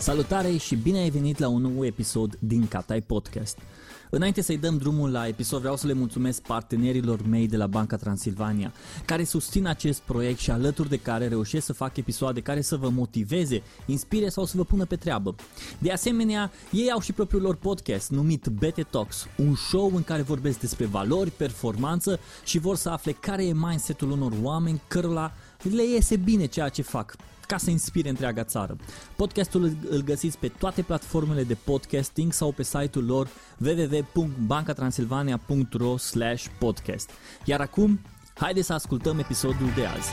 Salutare și bine ai venit la un nou episod din Catai Podcast. Înainte să-i dăm drumul la episod, vreau să le mulțumesc partenerilor mei de la Banca Transilvania, care susțin acest proiect și alături de care reușesc să fac episoade care să vă motiveze, inspire sau să vă pună pe treabă. De asemenea, ei au și propriul lor podcast numit BT Talks, un show în care vorbesc despre valori, performanță și vor să afle care e mindset-ul unor oameni cărora le iese bine ceea ce fac ca să inspire întreaga țară. Podcastul îl găsiți pe toate platformele de podcasting sau pe site-ul lor www.bancatransilvania.ro podcast. Iar acum, haideți să ascultăm episodul de azi.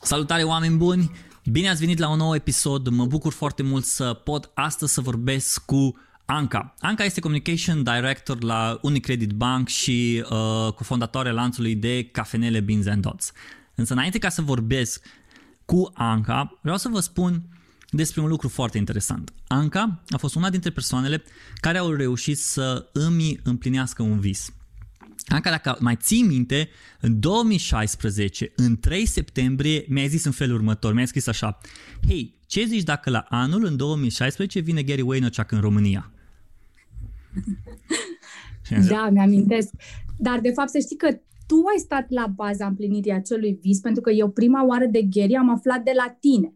Salutare oameni buni! Bine ați venit la un nou episod, mă bucur foarte mult să pot astăzi să vorbesc cu Anca. Anca este Communication Director la Unicredit Bank și uh, cofondatoarea lanțului de cafenele Beans and Dots. Însă înainte ca să vorbesc cu Anca, vreau să vă spun despre un lucru foarte interesant. Anca a fost una dintre persoanele care au reușit să îmi împlinească un vis. Anca, dacă mai ții minte, în 2016, în 3 septembrie, mi-a zis în felul următor, mi-a scris așa, Hei, ce zici dacă la anul, în 2016, vine Gary Vaynerchuk în România? Da, mi-amintesc. Dar, de fapt, să știi că tu ai stat la baza împlinirii acelui vis, pentru că eu prima oară de Gary am aflat de la tine.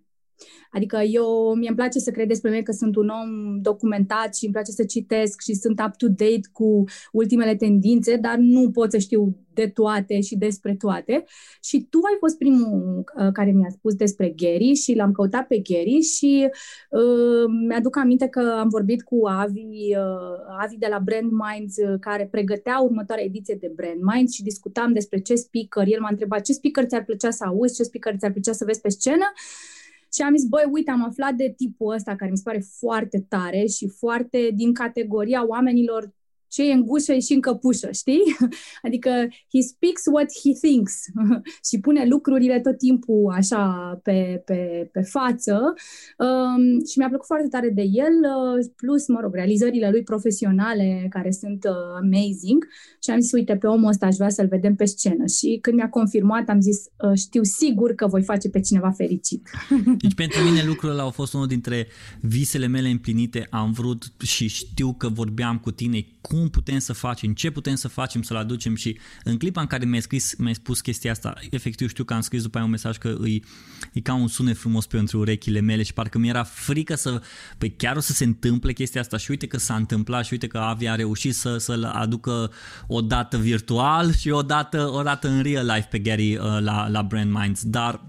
Adică eu, mie îmi place să cred despre mine că sunt un om documentat și îmi place să citesc și sunt up-to-date cu ultimele tendințe, dar nu pot să știu de toate și despre toate. Și tu ai fost primul uh, care mi-a spus despre Gary și l-am căutat pe Gary și uh, mi-aduc aminte că am vorbit cu Avi, uh, Avi de la Brand Minds uh, care pregătea următoarea ediție de Brand Minds și discutam despre ce speaker. El m-a întrebat ce speaker ți-ar plăcea să auzi, ce speaker ți-ar plăcea să vezi pe scenă și am zis, băi, uite, am aflat de tipul ăsta care mi se pare foarte tare și foarte din categoria oamenilor ce e în gușă e și în căpușă, știi? Adică he speaks what he thinks și pune lucrurile tot timpul așa pe, pe, pe față um, și mi-a plăcut foarte tare de el, uh, plus, mă rog, realizările lui profesionale care sunt uh, amazing și am zis, uite, pe omul ăsta aș vrea să-l vedem pe scenă și când mi-a confirmat am zis, uh, știu sigur că voi face pe cineva fericit. Deci pentru mine lucrul ăla a fost unul dintre visele mele împlinite, am vrut și știu că vorbeam cu tine cum cum putem să facem, ce putem să facem să-l aducem și în clipa în care mi-ai, scris, mi-ai spus chestia asta, efectiv știu că am scris după aia un mesaj că îi, e ca un sunet frumos pentru urechile mele și parcă mi-era frică să, păi chiar o să se întâmple chestia asta și uite că s-a întâmplat și uite că Avi a reușit să, să-l aducă o dată virtual și o dată, o dată în real life pe Gary uh, la, la Brand Minds, dar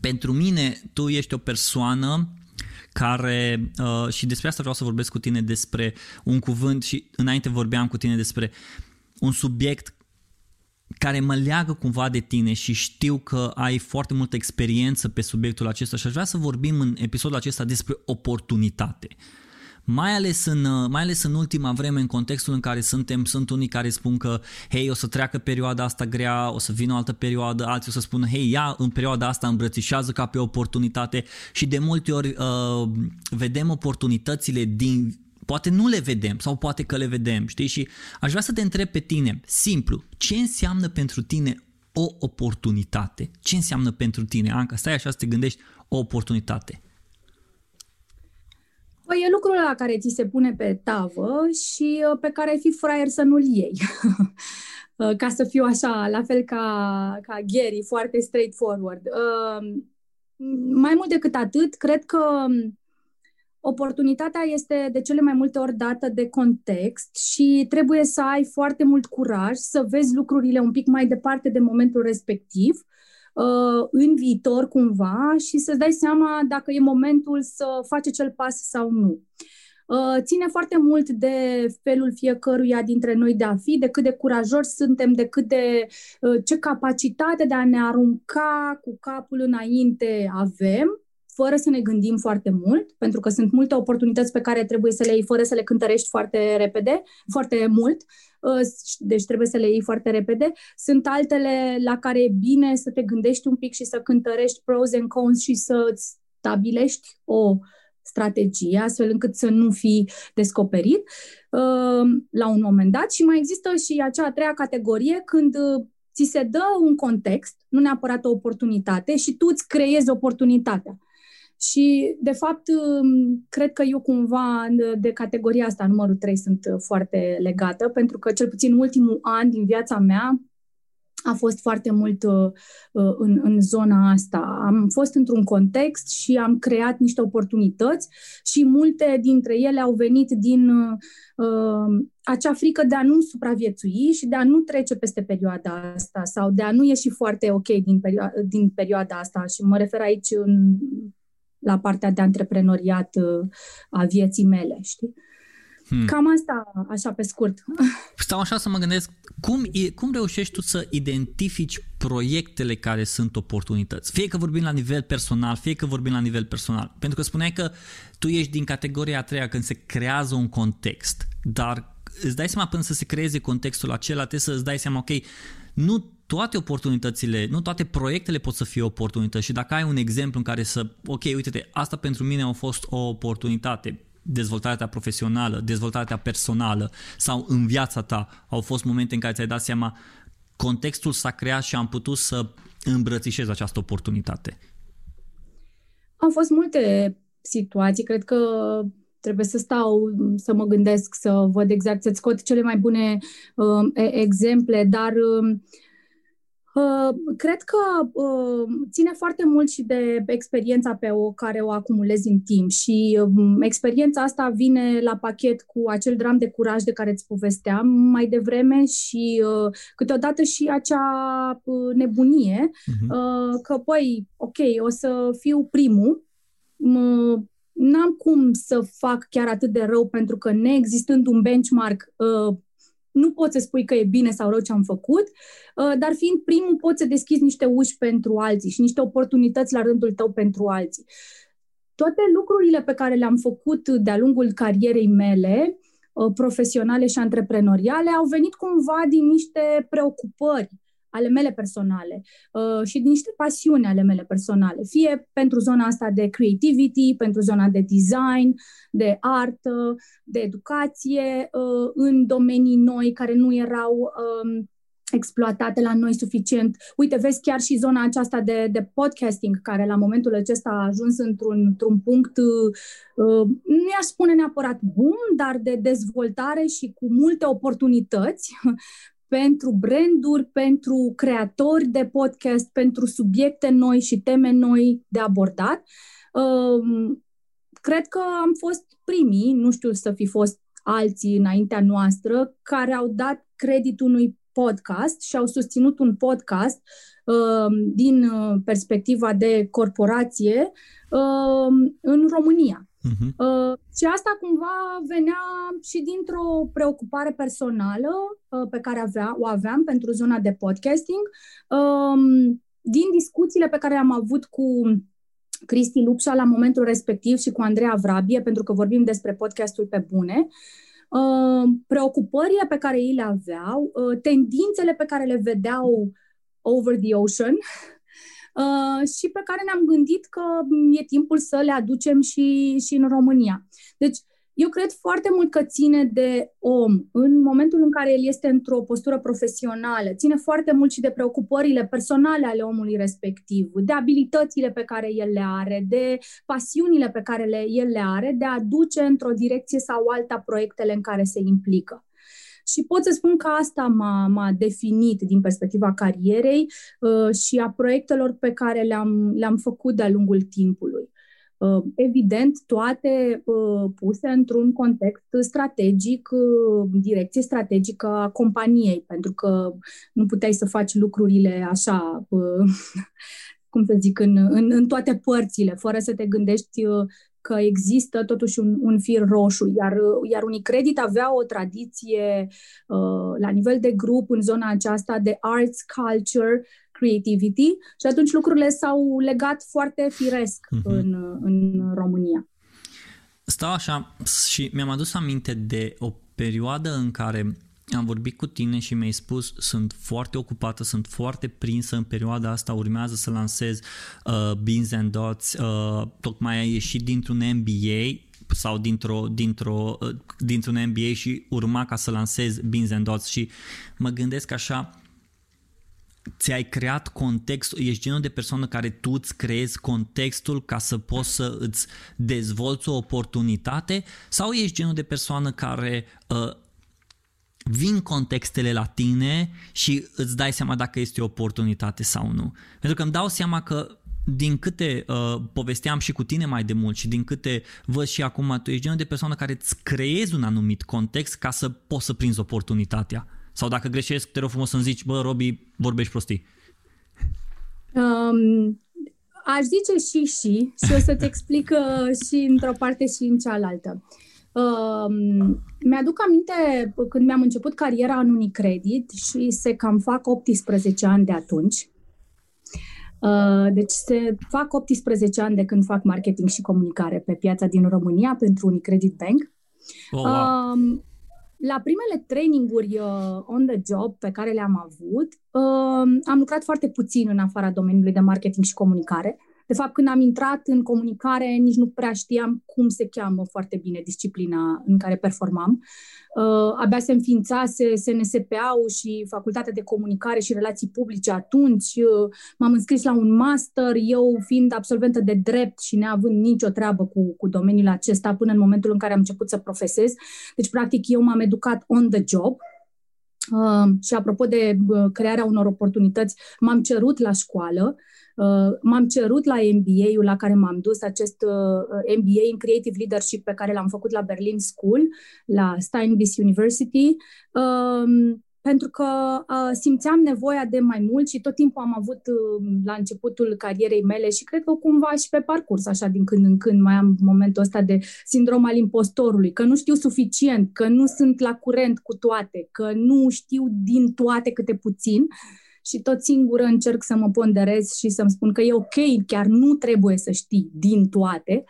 pentru mine tu ești o persoană care, uh, și despre asta vreau să vorbesc cu tine despre un cuvânt și înainte vorbeam cu tine despre un subiect care mă leagă cumva de tine și știu că ai foarte multă experiență pe subiectul acesta și aș vrea să vorbim în episodul acesta despre oportunitate. Uh, mai ales, în, uh, mai ales în ultima vreme, în contextul în care suntem, sunt unii care spun că, hei, o să treacă perioada asta grea, o să vină o altă perioadă, alții o să spună, hei, ia în perioada asta îmbrățișează ca pe oportunitate și de multe ori uh, vedem oportunitățile din poate nu le vedem sau poate că le vedem, știi? Și aș vrea să te întreb pe tine, simplu, ce înseamnă pentru tine o oportunitate? Ce înseamnă pentru tine, Anca? Stai așa să te gândești o oportunitate. Păi e lucrul la care ți se pune pe tavă și uh, pe care ai fi fraier să nu-l iei. Uh, ca să fiu așa, la fel ca, ca Gary, foarte straightforward. Uh, mai mult decât atât, cred că um, oportunitatea este de cele mai multe ori dată de context și trebuie să ai foarte mult curaj să vezi lucrurile un pic mai departe de momentul respectiv Uh, în viitor cumva și să-ți dai seama dacă e momentul să faci acel pas sau nu. Uh, ține foarte mult de felul fiecăruia dintre noi de a fi, de cât de curajoși suntem, de cât de uh, ce capacitate de a ne arunca cu capul înainte avem, fără să ne gândim foarte mult, pentru că sunt multe oportunități pe care trebuie să le iei fără să le cântărești foarte repede, foarte mult Uh, deci trebuie să le iei foarte repede. Sunt altele la care e bine să te gândești un pic și să cântărești pros and cons și să stabilești o strategie, astfel încât să nu fii descoperit uh, la un moment dat. Și mai există și acea a treia categorie când uh, ți se dă un context, nu neapărat o oportunitate, și tu îți creezi oportunitatea. Și, de fapt, um, cred că eu cumva de categoria asta, numărul 3, sunt foarte legată, pentru că cel puțin ultimul an din viața mea a fost foarte mult uh, uh, în, în zona asta. Am fost într-un context și am creat niște oportunități și multe dintre ele au venit din uh, uh, acea frică de a nu supraviețui și de a nu trece peste perioada asta sau de a nu ieși foarte ok din, perio- din perioada asta. Și mă refer aici în, la partea de antreprenoriat uh, a vieții mele, știi? Hmm. Cam asta, așa pe scurt. Stau așa să mă gândesc, cum, cum reușești tu să identifici proiectele care sunt oportunități? Fie că vorbim la nivel personal, fie că vorbim la nivel personal. Pentru că spuneai că tu ești din categoria a treia când se creează un context, dar îți dai seama până să se creeze contextul acela, trebuie să îți dai seama, ok, nu toate oportunitățile, nu toate proiectele pot să fie oportunități și dacă ai un exemplu în care să, ok, uite-te, asta pentru mine a fost o oportunitate, dezvoltarea ta profesională, dezvoltarea ta personală sau în viața ta au fost momente în care ți-ai dat seama contextul s-a creat și am putut să îmbrățișez această oportunitate? Au fost multe situații, cred că trebuie să stau să mă gândesc, să văd exact, să-ți scot cele mai bune uh, exemple, dar uh, Uh, cred că uh, ține foarte mult și de experiența pe o care o acumulezi în timp și uh, experiența asta vine la pachet cu acel dram de curaj de care îți povesteam mai devreme și uh, câteodată și acea uh, nebunie uh-huh. uh, că, păi, ok, o să fiu primul, m- n-am cum să fac chiar atât de rău pentru că neexistând un benchmark uh, nu poți să spui că e bine sau rău ce am făcut, uh, dar fiind primul poți să deschizi niște uși pentru alții și niște oportunități la rândul tău pentru alții. Toate lucrurile pe care le-am făcut de-a lungul carierei mele, uh, profesionale și antreprenoriale, au venit cumva din niște preocupări ale mele personale uh, și din niște pasiuni ale mele personale, fie pentru zona asta de creativity, pentru zona de design, de artă, de educație, uh, în domenii noi care nu erau um, exploatate la noi suficient. Uite, vezi chiar și zona aceasta de, de podcasting, care la momentul acesta a ajuns într-un, într-un punct, uh, nu i-aș spune neapărat bun, dar de dezvoltare și cu multe oportunități pentru branduri, pentru creatori de podcast, pentru subiecte noi și teme noi de abordat. Um, cred că am fost primii, nu știu să fi fost alții înaintea noastră, care au dat credit unui podcast și au susținut un podcast um, din uh, perspectiva de corporație um, în România. Uh-huh. Uh, și asta cumva venea și dintr-o preocupare personală uh, pe care avea, o aveam pentru zona de podcasting, um, din discuțiile pe care am avut cu Cristi Lupșa la momentul respectiv și cu Andreea Vrabie, pentru că vorbim despre podcastul pe bune, uh, preocupările pe care ei le aveau, uh, tendințele pe care le vedeau over the ocean, Uh, și pe care ne-am gândit că e timpul să le aducem și, și în România. Deci, eu cred foarte mult că ține de om în momentul în care el este într-o postură profesională, ține foarte mult și de preocupările personale ale omului respectiv, de abilitățile pe care el le are, de pasiunile pe care le, el le are, de a duce într-o direcție sau alta proiectele în care se implică. Și pot să spun că asta m-a, m-a definit din perspectiva carierei uh, și a proiectelor pe care le-am, le-am făcut de-a lungul timpului. Uh, evident, toate uh, puse într-un context strategic, uh, direcție strategică a companiei, pentru că nu puteai să faci lucrurile așa, uh, cum să zic, în, în, în toate părțile, fără să te gândești uh, că există totuși un, un fir roșu, iar, iar Unicredit avea o tradiție uh, la nivel de grup în zona aceasta de arts, culture, creativity și atunci lucrurile s-au legat foarte firesc uh-huh. în, în România. Stau așa și mi-am adus aminte de o perioadă în care am vorbit cu tine și mi-ai spus sunt foarte ocupată, sunt foarte prinsă în perioada asta, urmează să lansez uh, Beans and Dots, uh, tocmai ai ieșit dintr-un MBA sau dintr-o, dintr-o, uh, dintr-un MBA și urma ca să lansez Beans and Dots și mă gândesc așa, ți-ai creat contextul, ești genul de persoană care tu îți creezi contextul ca să poți să îți dezvolți o oportunitate? Sau ești genul de persoană care uh, vin contextele la tine și îți dai seama dacă este o oportunitate sau nu. Pentru că îmi dau seama că din câte uh, povesteam și cu tine mai de mult și din câte văd și acum, tu ești genul de persoană care îți creezi un anumit context ca să poți să prinzi oportunitatea. Sau dacă greșesc, te rog frumos să-mi zici, bă, Robi, vorbești prostii. Um, aș zice și și și o să-ți explic uh, și într-o parte și în cealaltă. Um, mi-aduc aminte când mi-am început cariera în Unicredit și se cam fac 18 ani de atunci. Uh, deci se fac 18 ani de când fac marketing și comunicare pe piața din România pentru Unicredit Bank. Oh, wow. uh, la primele traininguri uh, on the job pe care le-am avut, uh, am lucrat foarte puțin în afara domeniului de marketing și comunicare. De fapt, când am intrat în comunicare, nici nu prea știam cum se cheamă foarte bine disciplina în care performam. Uh, abia se înființase SNSPA-ul și Facultatea de Comunicare și Relații Publice atunci. Uh, m-am înscris la un master, eu fiind absolventă de drept și neavând nicio treabă cu, cu domeniul acesta până în momentul în care am început să profesez. Deci, practic, eu m-am educat on the job. Uh, și apropo de uh, crearea unor oportunități, m-am cerut la școală Uh, m-am cerut la MBA-ul la care m-am dus, acest uh, MBA în Creative Leadership pe care l-am făcut la Berlin School, la Steinbis University, um, pentru că uh, simțeam nevoia de mai mult și tot timpul am avut uh, la începutul carierei mele și cred că cumva și pe parcurs, așa din când în când, mai am momentul ăsta de sindrom al impostorului, că nu știu suficient, că nu sunt la curent cu toate, că nu știu din toate câte puțin. Uh, și tot singură încerc să mă ponderez și să-mi spun că e ok, chiar nu trebuie să știi din toate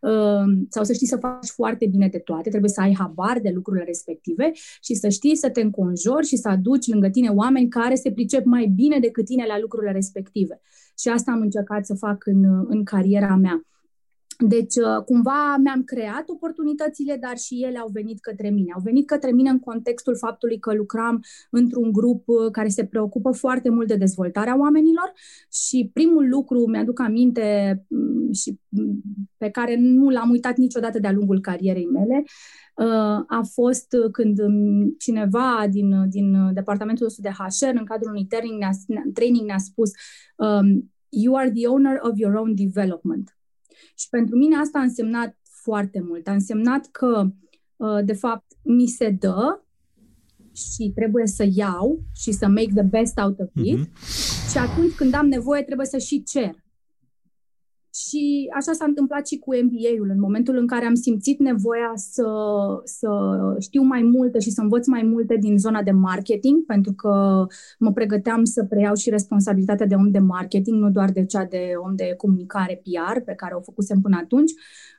um, sau să știi să faci foarte bine de toate, trebuie să ai habar de lucrurile respective și să știi să te înconjori și să aduci lângă tine oameni care se pricep mai bine decât tine la lucrurile respective. Și asta am încercat să fac în, în cariera mea. Deci, uh, cumva mi-am creat oportunitățile, dar și ele au venit către mine. Au venit către mine în contextul faptului că lucram într-un grup uh, care se preocupă foarte mult de dezvoltarea oamenilor și primul lucru, mi-aduc aminte mm, și mm, pe care nu l-am uitat niciodată de-a lungul carierei mele, uh, a fost când cineva din, din departamentul nostru de HR, în cadrul unui training ne-a, training ne-a spus um, You are the owner of your own development. Și pentru mine asta a însemnat foarte mult. A însemnat că, uh, de fapt, mi se dă și trebuie să iau și să make the best out of it. Mm-hmm. Și atunci când am nevoie, trebuie să și cer. Și așa s-a întâmplat și cu MBA-ul. În momentul în care am simțit nevoia să, să știu mai multe și să învăț mai multe din zona de marketing, pentru că mă pregăteam să preiau și responsabilitatea de om de marketing, nu doar de cea de om de comunicare PR, pe care o făcusem până atunci,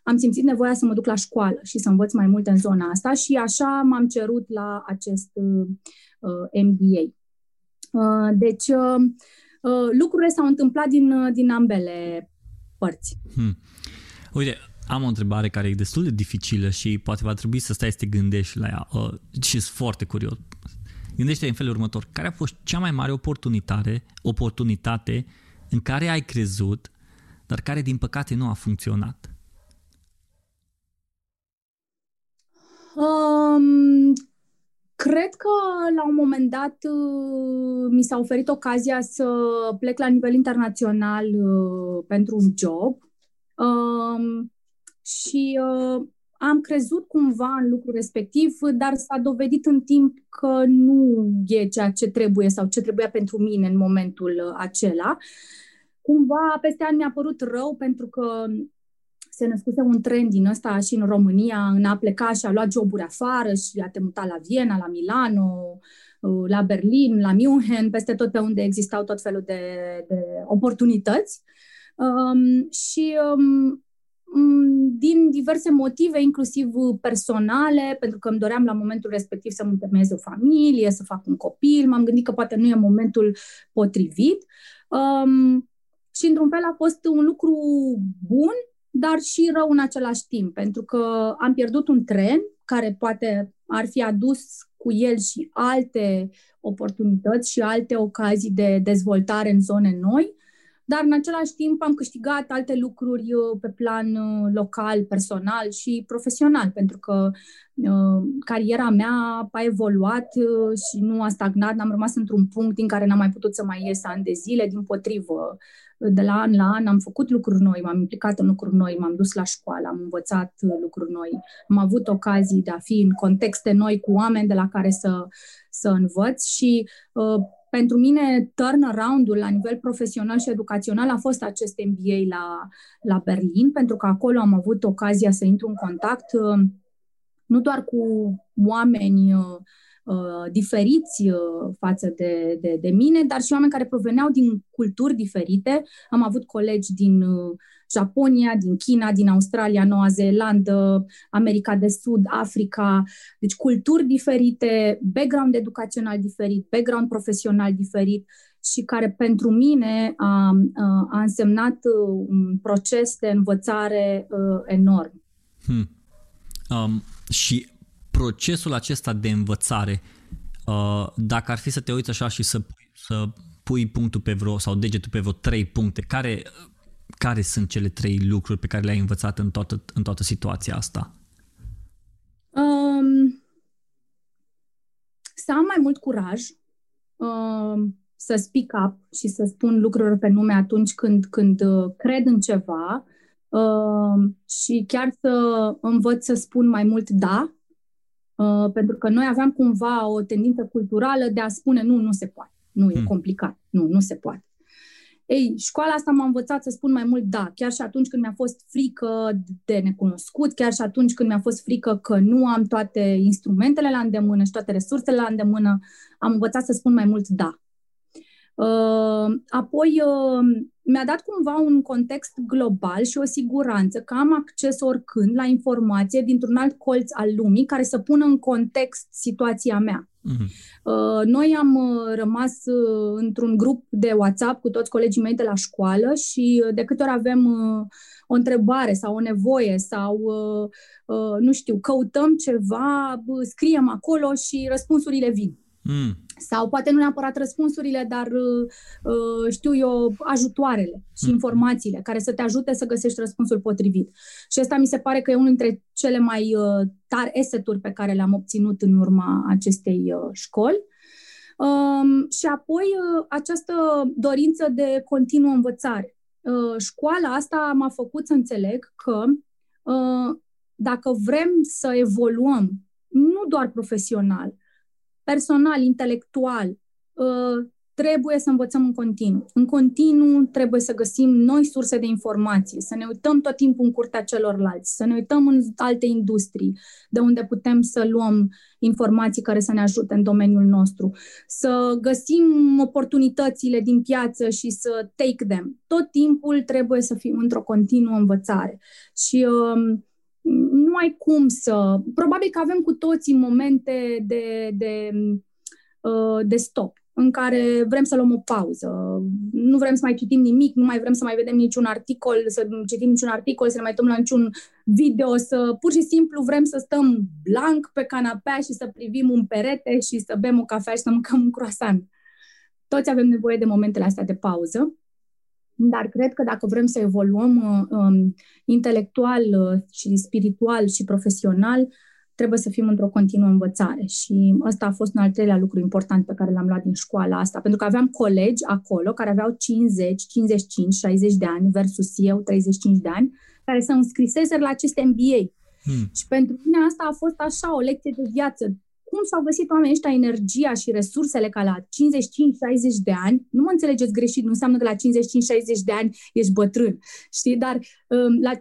am simțit nevoia să mă duc la școală și să învăț mai multe în zona asta și așa m-am cerut la acest uh, MBA. Uh, deci, uh, uh, lucrurile s-au întâmplat din, uh, din ambele părți. Hmm. Uite, am o întrebare care e destul de dificilă și poate va trebui să stai să te gândești la ea uh, și sunt foarte curios. Gândește în felul următor. Care a fost cea mai mare oportunitate, oportunitate în care ai crezut, dar care din păcate nu a funcționat? Um, cred că la un moment dat uh, mi s-a oferit ocazia să plec la nivel internațional uh, pentru un job um, și uh, am crezut cumva în lucrul respectiv, dar s-a dovedit în timp că nu e ceea ce trebuie sau ce trebuia pentru mine în momentul acela. Cumva peste ani mi-a părut rău pentru că se născuse un trend din ăsta și în România, în a pleca și a luat joburi afară și a te muta la Viena, la Milano, uh, la Berlin, la München, peste tot pe unde existau tot felul de, de oportunități. Um, și um, mm, din diverse motive, inclusiv personale, pentru că îmi doream la momentul respectiv să-mi întemeiez o familie, să fac un copil, m-am gândit că poate nu e momentul potrivit. Um, și într-un fel a fost un lucru bun dar și rău în același timp, pentru că am pierdut un tren care poate ar fi adus cu el și alte oportunități și alte ocazii de dezvoltare în zone noi, dar în același timp am câștigat alte lucruri uh, pe plan uh, local, personal și profesional, pentru că uh, cariera mea a evoluat și nu a stagnat, n-am rămas într-un punct din care n-am mai putut să mai ies ani de zile, din potrivă. De la an la an am făcut lucruri noi, m-am implicat în lucruri noi, m-am dus la școală, am învățat lucruri noi, am avut ocazii de a fi în contexte noi cu oameni de la care să, să învăț și uh, pentru mine turnaround-ul la nivel profesional și educațional a fost acest MBA la, la Berlin, pentru că acolo am avut ocazia să intru în contact uh, nu doar cu oameni uh, uh, diferiți uh, față de, de, de mine, dar și oameni care proveneau din culturi diferite. Am avut colegi din uh, Japonia, din China, din Australia, Noua Zeelandă, America de Sud, Africa, deci culturi diferite, background educațional diferit, background profesional diferit și care pentru mine a, a însemnat un proces de învățare uh, enorm. Hmm. Um, și procesul acesta de învățare, uh, dacă ar fi să te uiți așa și să, să pui punctul pe vreo sau degetul pe vreo trei puncte, care care sunt cele trei lucruri pe care le-ai învățat în toată, în toată situația asta? Um, să am mai mult curaj, um, să speak up și să spun lucruri pe nume atunci când, când uh, cred în ceva um, și chiar să învăț să spun mai mult da, uh, pentru că noi aveam cumva o tendință culturală de a spune nu, nu se poate, nu, e hmm. complicat, nu, nu se poate. Ei, școala asta m-a învățat să spun mai mult da, chiar și atunci când mi-a fost frică de necunoscut, chiar și atunci când mi-a fost frică că nu am toate instrumentele la îndemână și toate resursele la îndemână, am învățat să spun mai mult da. Uh, apoi uh, mi-a dat cumva un context global și o siguranță că am acces oricând la informație dintr-un alt colț al lumii care să pună în context situația mea. Uh-huh. Noi am uh, rămas într-un grup de WhatsApp cu toți colegii mei de la școală și de câte ori avem o întrebare sau o nevoie sau, nu știu, căutăm ceva, scriem acolo și răspunsurile vin. Mm. Sau poate nu neapărat răspunsurile, dar uh, știu eu, ajutoarele și mm. informațiile care să te ajute să găsești răspunsul potrivit. Și asta mi se pare că e unul dintre cele mai uh, tari eseturi pe care le-am obținut în urma acestei uh, școli. Um, și apoi uh, această dorință de continuă învățare. Uh, școala asta m-a făcut să înțeleg că uh, dacă vrem să evoluăm, nu doar profesional, personal, intelectual, uh, trebuie să învățăm în continuu. În continuu trebuie să găsim noi surse de informații, să ne uităm tot timpul în curtea celorlalți, să ne uităm în alte industrii de unde putem să luăm informații care să ne ajute în domeniul nostru, să găsim oportunitățile din piață și să take them. Tot timpul trebuie să fim într-o continuă învățare. Și uh, nu ai cum să... Probabil că avem cu toții momente de, de, uh, de stop în care vrem să luăm o pauză, nu vrem să mai citim nimic, nu mai vrem să mai vedem niciun articol, să citim niciun articol, să ne mai uităm la niciun video, să pur și simplu vrem să stăm blank pe canapea și să privim un perete și să bem o cafea și să mâncăm un croissant. Toți avem nevoie de momentele astea de pauză dar cred că dacă vrem să evoluăm uh, um, intelectual uh, și spiritual și profesional, trebuie să fim într-o continuă învățare. Și ăsta a fost un al treilea lucru important pe care l-am luat din școala asta, pentru că aveam colegi acolo care aveau 50, 55, 60 de ani versus eu 35 de ani, care se înscriseseră la acest MBA. Hmm. Și pentru mine asta a fost așa o lecție de viață cum s-au găsit oamenii ăștia energia și resursele ca la 55-60 de ani, nu mă înțelegeți greșit, nu înseamnă că la 55-60 de ani ești bătrân, știi, dar um, la 55-60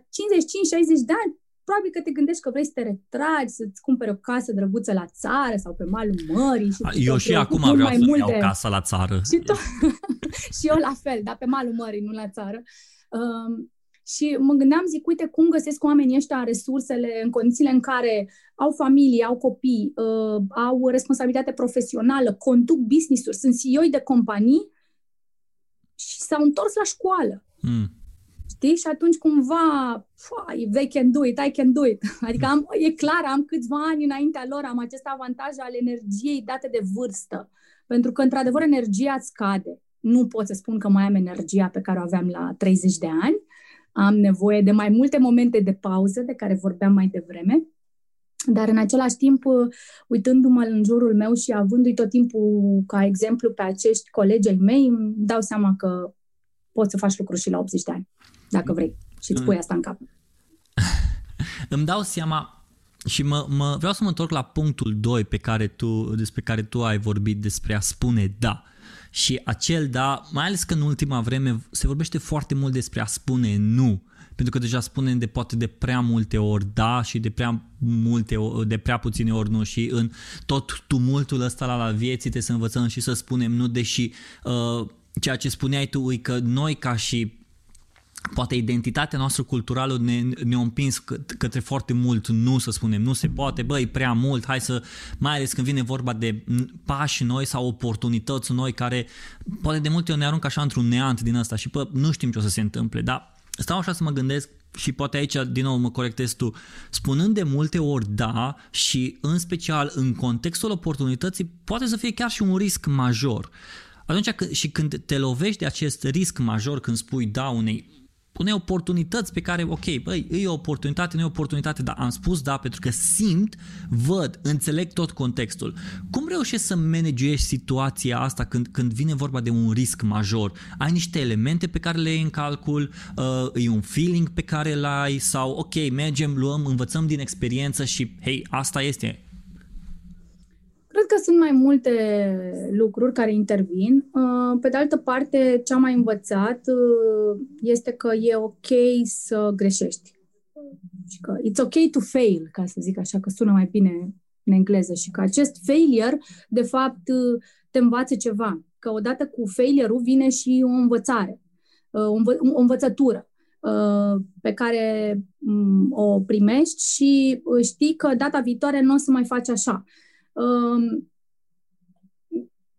de ani probabil că te gândești că vrei să te retragi, să-ți cumperi o casă drăguță la țară sau pe malul mării. Și eu și acum vreau să iau de... casă la țară. Și, to- și eu la fel, dar pe malul mării, nu la țară. Um, și mă gândeam, zic, uite cum găsesc oamenii ăștia resursele în condițiile în care au familie, au copii, uh, au responsabilitate profesională, conduc business-uri, sunt CEO de companii și s-au întors la școală. Mm. Știi? Și atunci cumva, they can do it, I can do it. Adică am, e clar, am câțiva ani înaintea lor, am acest avantaj al energiei date de vârstă. Pentru că, într-adevăr, energia îți scade. Nu pot să spun că mai am energia pe care o aveam la 30 de ani. Am nevoie de mai multe momente de pauză, de care vorbeam mai devreme. Dar în același timp, uitându-mă în jurul meu și avându-i tot timpul ca exemplu pe acești colegi ai mei, îmi dau seama că poți să faci lucruri și la 80 de ani, dacă vrei. Și îți pui asta în cap. îmi dau seama și mă, mă, vreau să mă întorc la punctul 2 pe care tu, despre care tu ai vorbit, despre a spune da. Și acel da, mai ales că în ultima vreme se vorbește foarte mult despre a spune nu. Pentru că deja spunem de poate de prea multe ori da și de prea multe de prea puține ori nu. Și în tot tumultul ăsta la, la vieții trebuie să învățăm și să spunem nu, deși uh, ceea ce spuneai tu e că noi ca și poate identitatea noastră culturală ne, ne-a împins către foarte mult nu să spunem, nu se poate, băi, prea mult, hai să, mai ales când vine vorba de pași noi sau oportunități noi care poate de multe ori ne aruncă așa într-un neant din asta și pă, nu știm ce o să se întâmple, dar stau așa să mă gândesc și poate aici din nou mă corectezi tu, spunând de multe ori da și în special în contextul oportunității poate să fie chiar și un risc major. Atunci și când te lovești de acest risc major când spui da unei unei oportunități pe care, ok, băi, e o oportunitate, nu e o oportunitate, dar am spus da pentru că simt, văd, înțeleg tot contextul. Cum reușești să managești situația asta când, când vine vorba de un risc major? Ai niște elemente pe care le ai în calcul, uh, e un feeling pe care l ai sau, ok, mergem, luăm, învățăm din experiență și, hei, asta este, Cred că sunt mai multe lucruri care intervin. Uh, pe de altă parte, ce am mai învățat uh, este că e ok să greșești. Și că it's ok to fail, ca să zic așa, că sună mai bine în engleză și că acest failure, de fapt, uh, te învață ceva. Că odată cu failure-ul vine și o învățare, o, învă- o învățătură pe care mm, o primești și știi că data viitoare nu o să mai faci așa.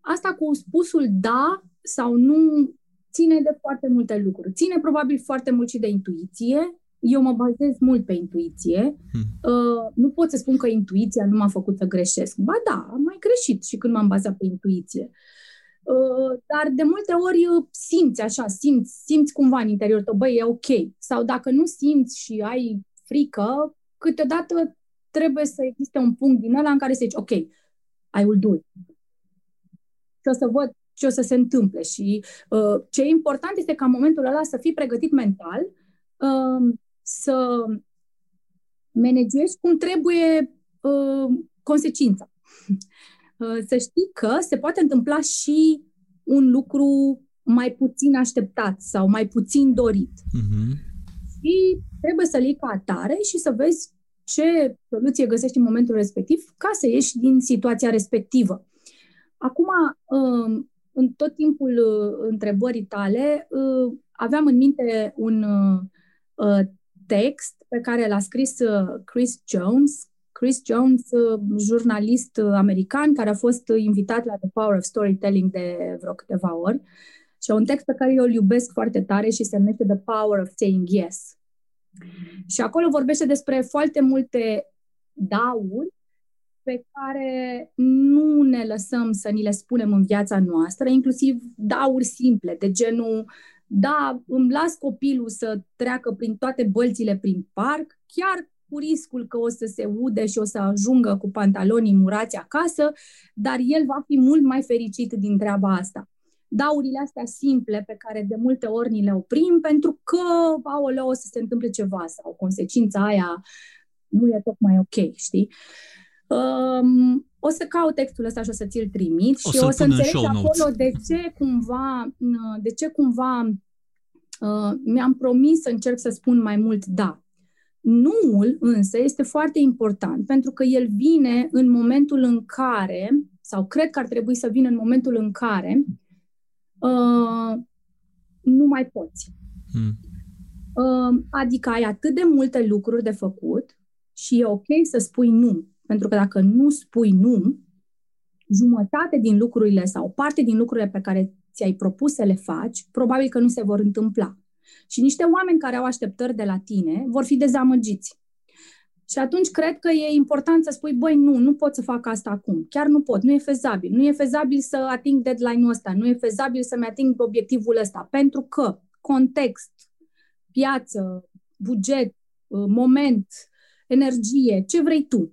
Asta cu spusul da sau nu ține de foarte multe lucruri. Ține probabil foarte mult și de intuiție. Eu mă bazez mult pe intuiție. Hmm. Uh, nu pot să spun că intuiția nu m-a făcut să greșesc. Ba da, am mai greșit și când m-am bazat pe intuiție. Uh, dar de multe ori simți așa, simți, simți cumva în interiorul tău, băi, e ok. Sau dacă nu simți și ai frică, câteodată trebuie să existe un punct din ăla în care să zici, ok, I will do it. Și o să văd ce o să se întâmple. Și uh, ce e important este ca în momentul ăla să fii pregătit mental, uh, să managezi cum trebuie uh, consecința. Uh, să știi că se poate întâmpla și un lucru mai puțin așteptat sau mai puțin dorit. Uh-huh. Și trebuie să-l iei ca atare și să vezi ce soluție găsești în momentul respectiv ca să ieși din situația respectivă. Acum, um, în tot timpul uh, întrebării tale, uh, aveam în minte un uh, text pe care l-a scris Chris Jones. Chris Jones, jurnalist american care a fost invitat la The Power of Storytelling de vreo câteva ori. Și un text pe care eu îl iubesc foarte tare și se numește The Power of Saying Yes. Și acolo vorbește despre foarte multe dauri pe care nu ne lăsăm să ni le spunem în viața noastră, inclusiv dauri simple, de genul, da, îmi las copilul să treacă prin toate bălțile prin parc, chiar cu riscul că o să se ude și o să ajungă cu pantalonii murați acasă, dar el va fi mult mai fericit din treaba asta daurile astea simple pe care de multe ori ni le oprim pentru că, aoleu, o să se întâmple ceva sau consecința aia nu e tocmai ok, știi? Um, o să caut textul ăsta și o să ți-l trimit o și o să înțeleg acolo de ce cumva, de ce cumva uh, mi-am promis să încerc să spun mai mult da. Nuul însă este foarte important pentru că el vine în momentul în care, sau cred că ar trebui să vină în momentul în care uh, nu mai poți. Hmm. Uh, adică ai atât de multe lucruri de făcut și e ok să spui nu. Pentru că dacă nu spui nu, jumătate din lucrurile sau parte din lucrurile pe care ți-ai propus să le faci, probabil că nu se vor întâmpla. Și niște oameni care au așteptări de la tine vor fi dezamăgiți. Și atunci cred că e important să spui, băi, nu, nu pot să fac asta acum. Chiar nu pot, nu e fezabil. Nu e fezabil să ating deadline-ul ăsta, nu e fezabil să-mi ating obiectivul ăsta, pentru că context, piață, buget, uh, moment, energie, ce vrei tu.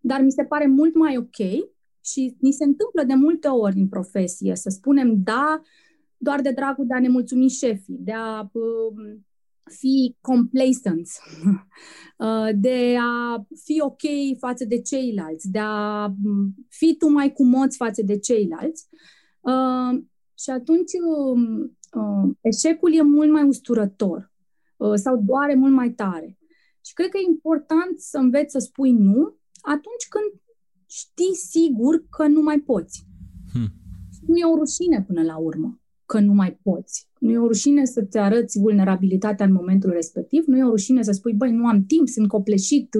Dar mi se pare mult mai ok și ni se întâmplă de multe ori în profesie să spunem da doar de dragul de a ne mulțumi șefii, de a uh, fi complacent, uh, de a fi ok față de ceilalți, de a um, fi tu mai cumoți față de ceilalți. Uh, și atunci um, uh, eșecul e mult mai usturător uh, sau doare mult mai tare. Și cred că e important să înveți să spui nu atunci când știi sigur că nu mai poți. Hmm. Nu e o rușine până la urmă că nu mai poți. Nu e o rușine să-ți arăți vulnerabilitatea în momentul respectiv, nu e o rușine să spui, băi, nu am timp, sunt copleșit,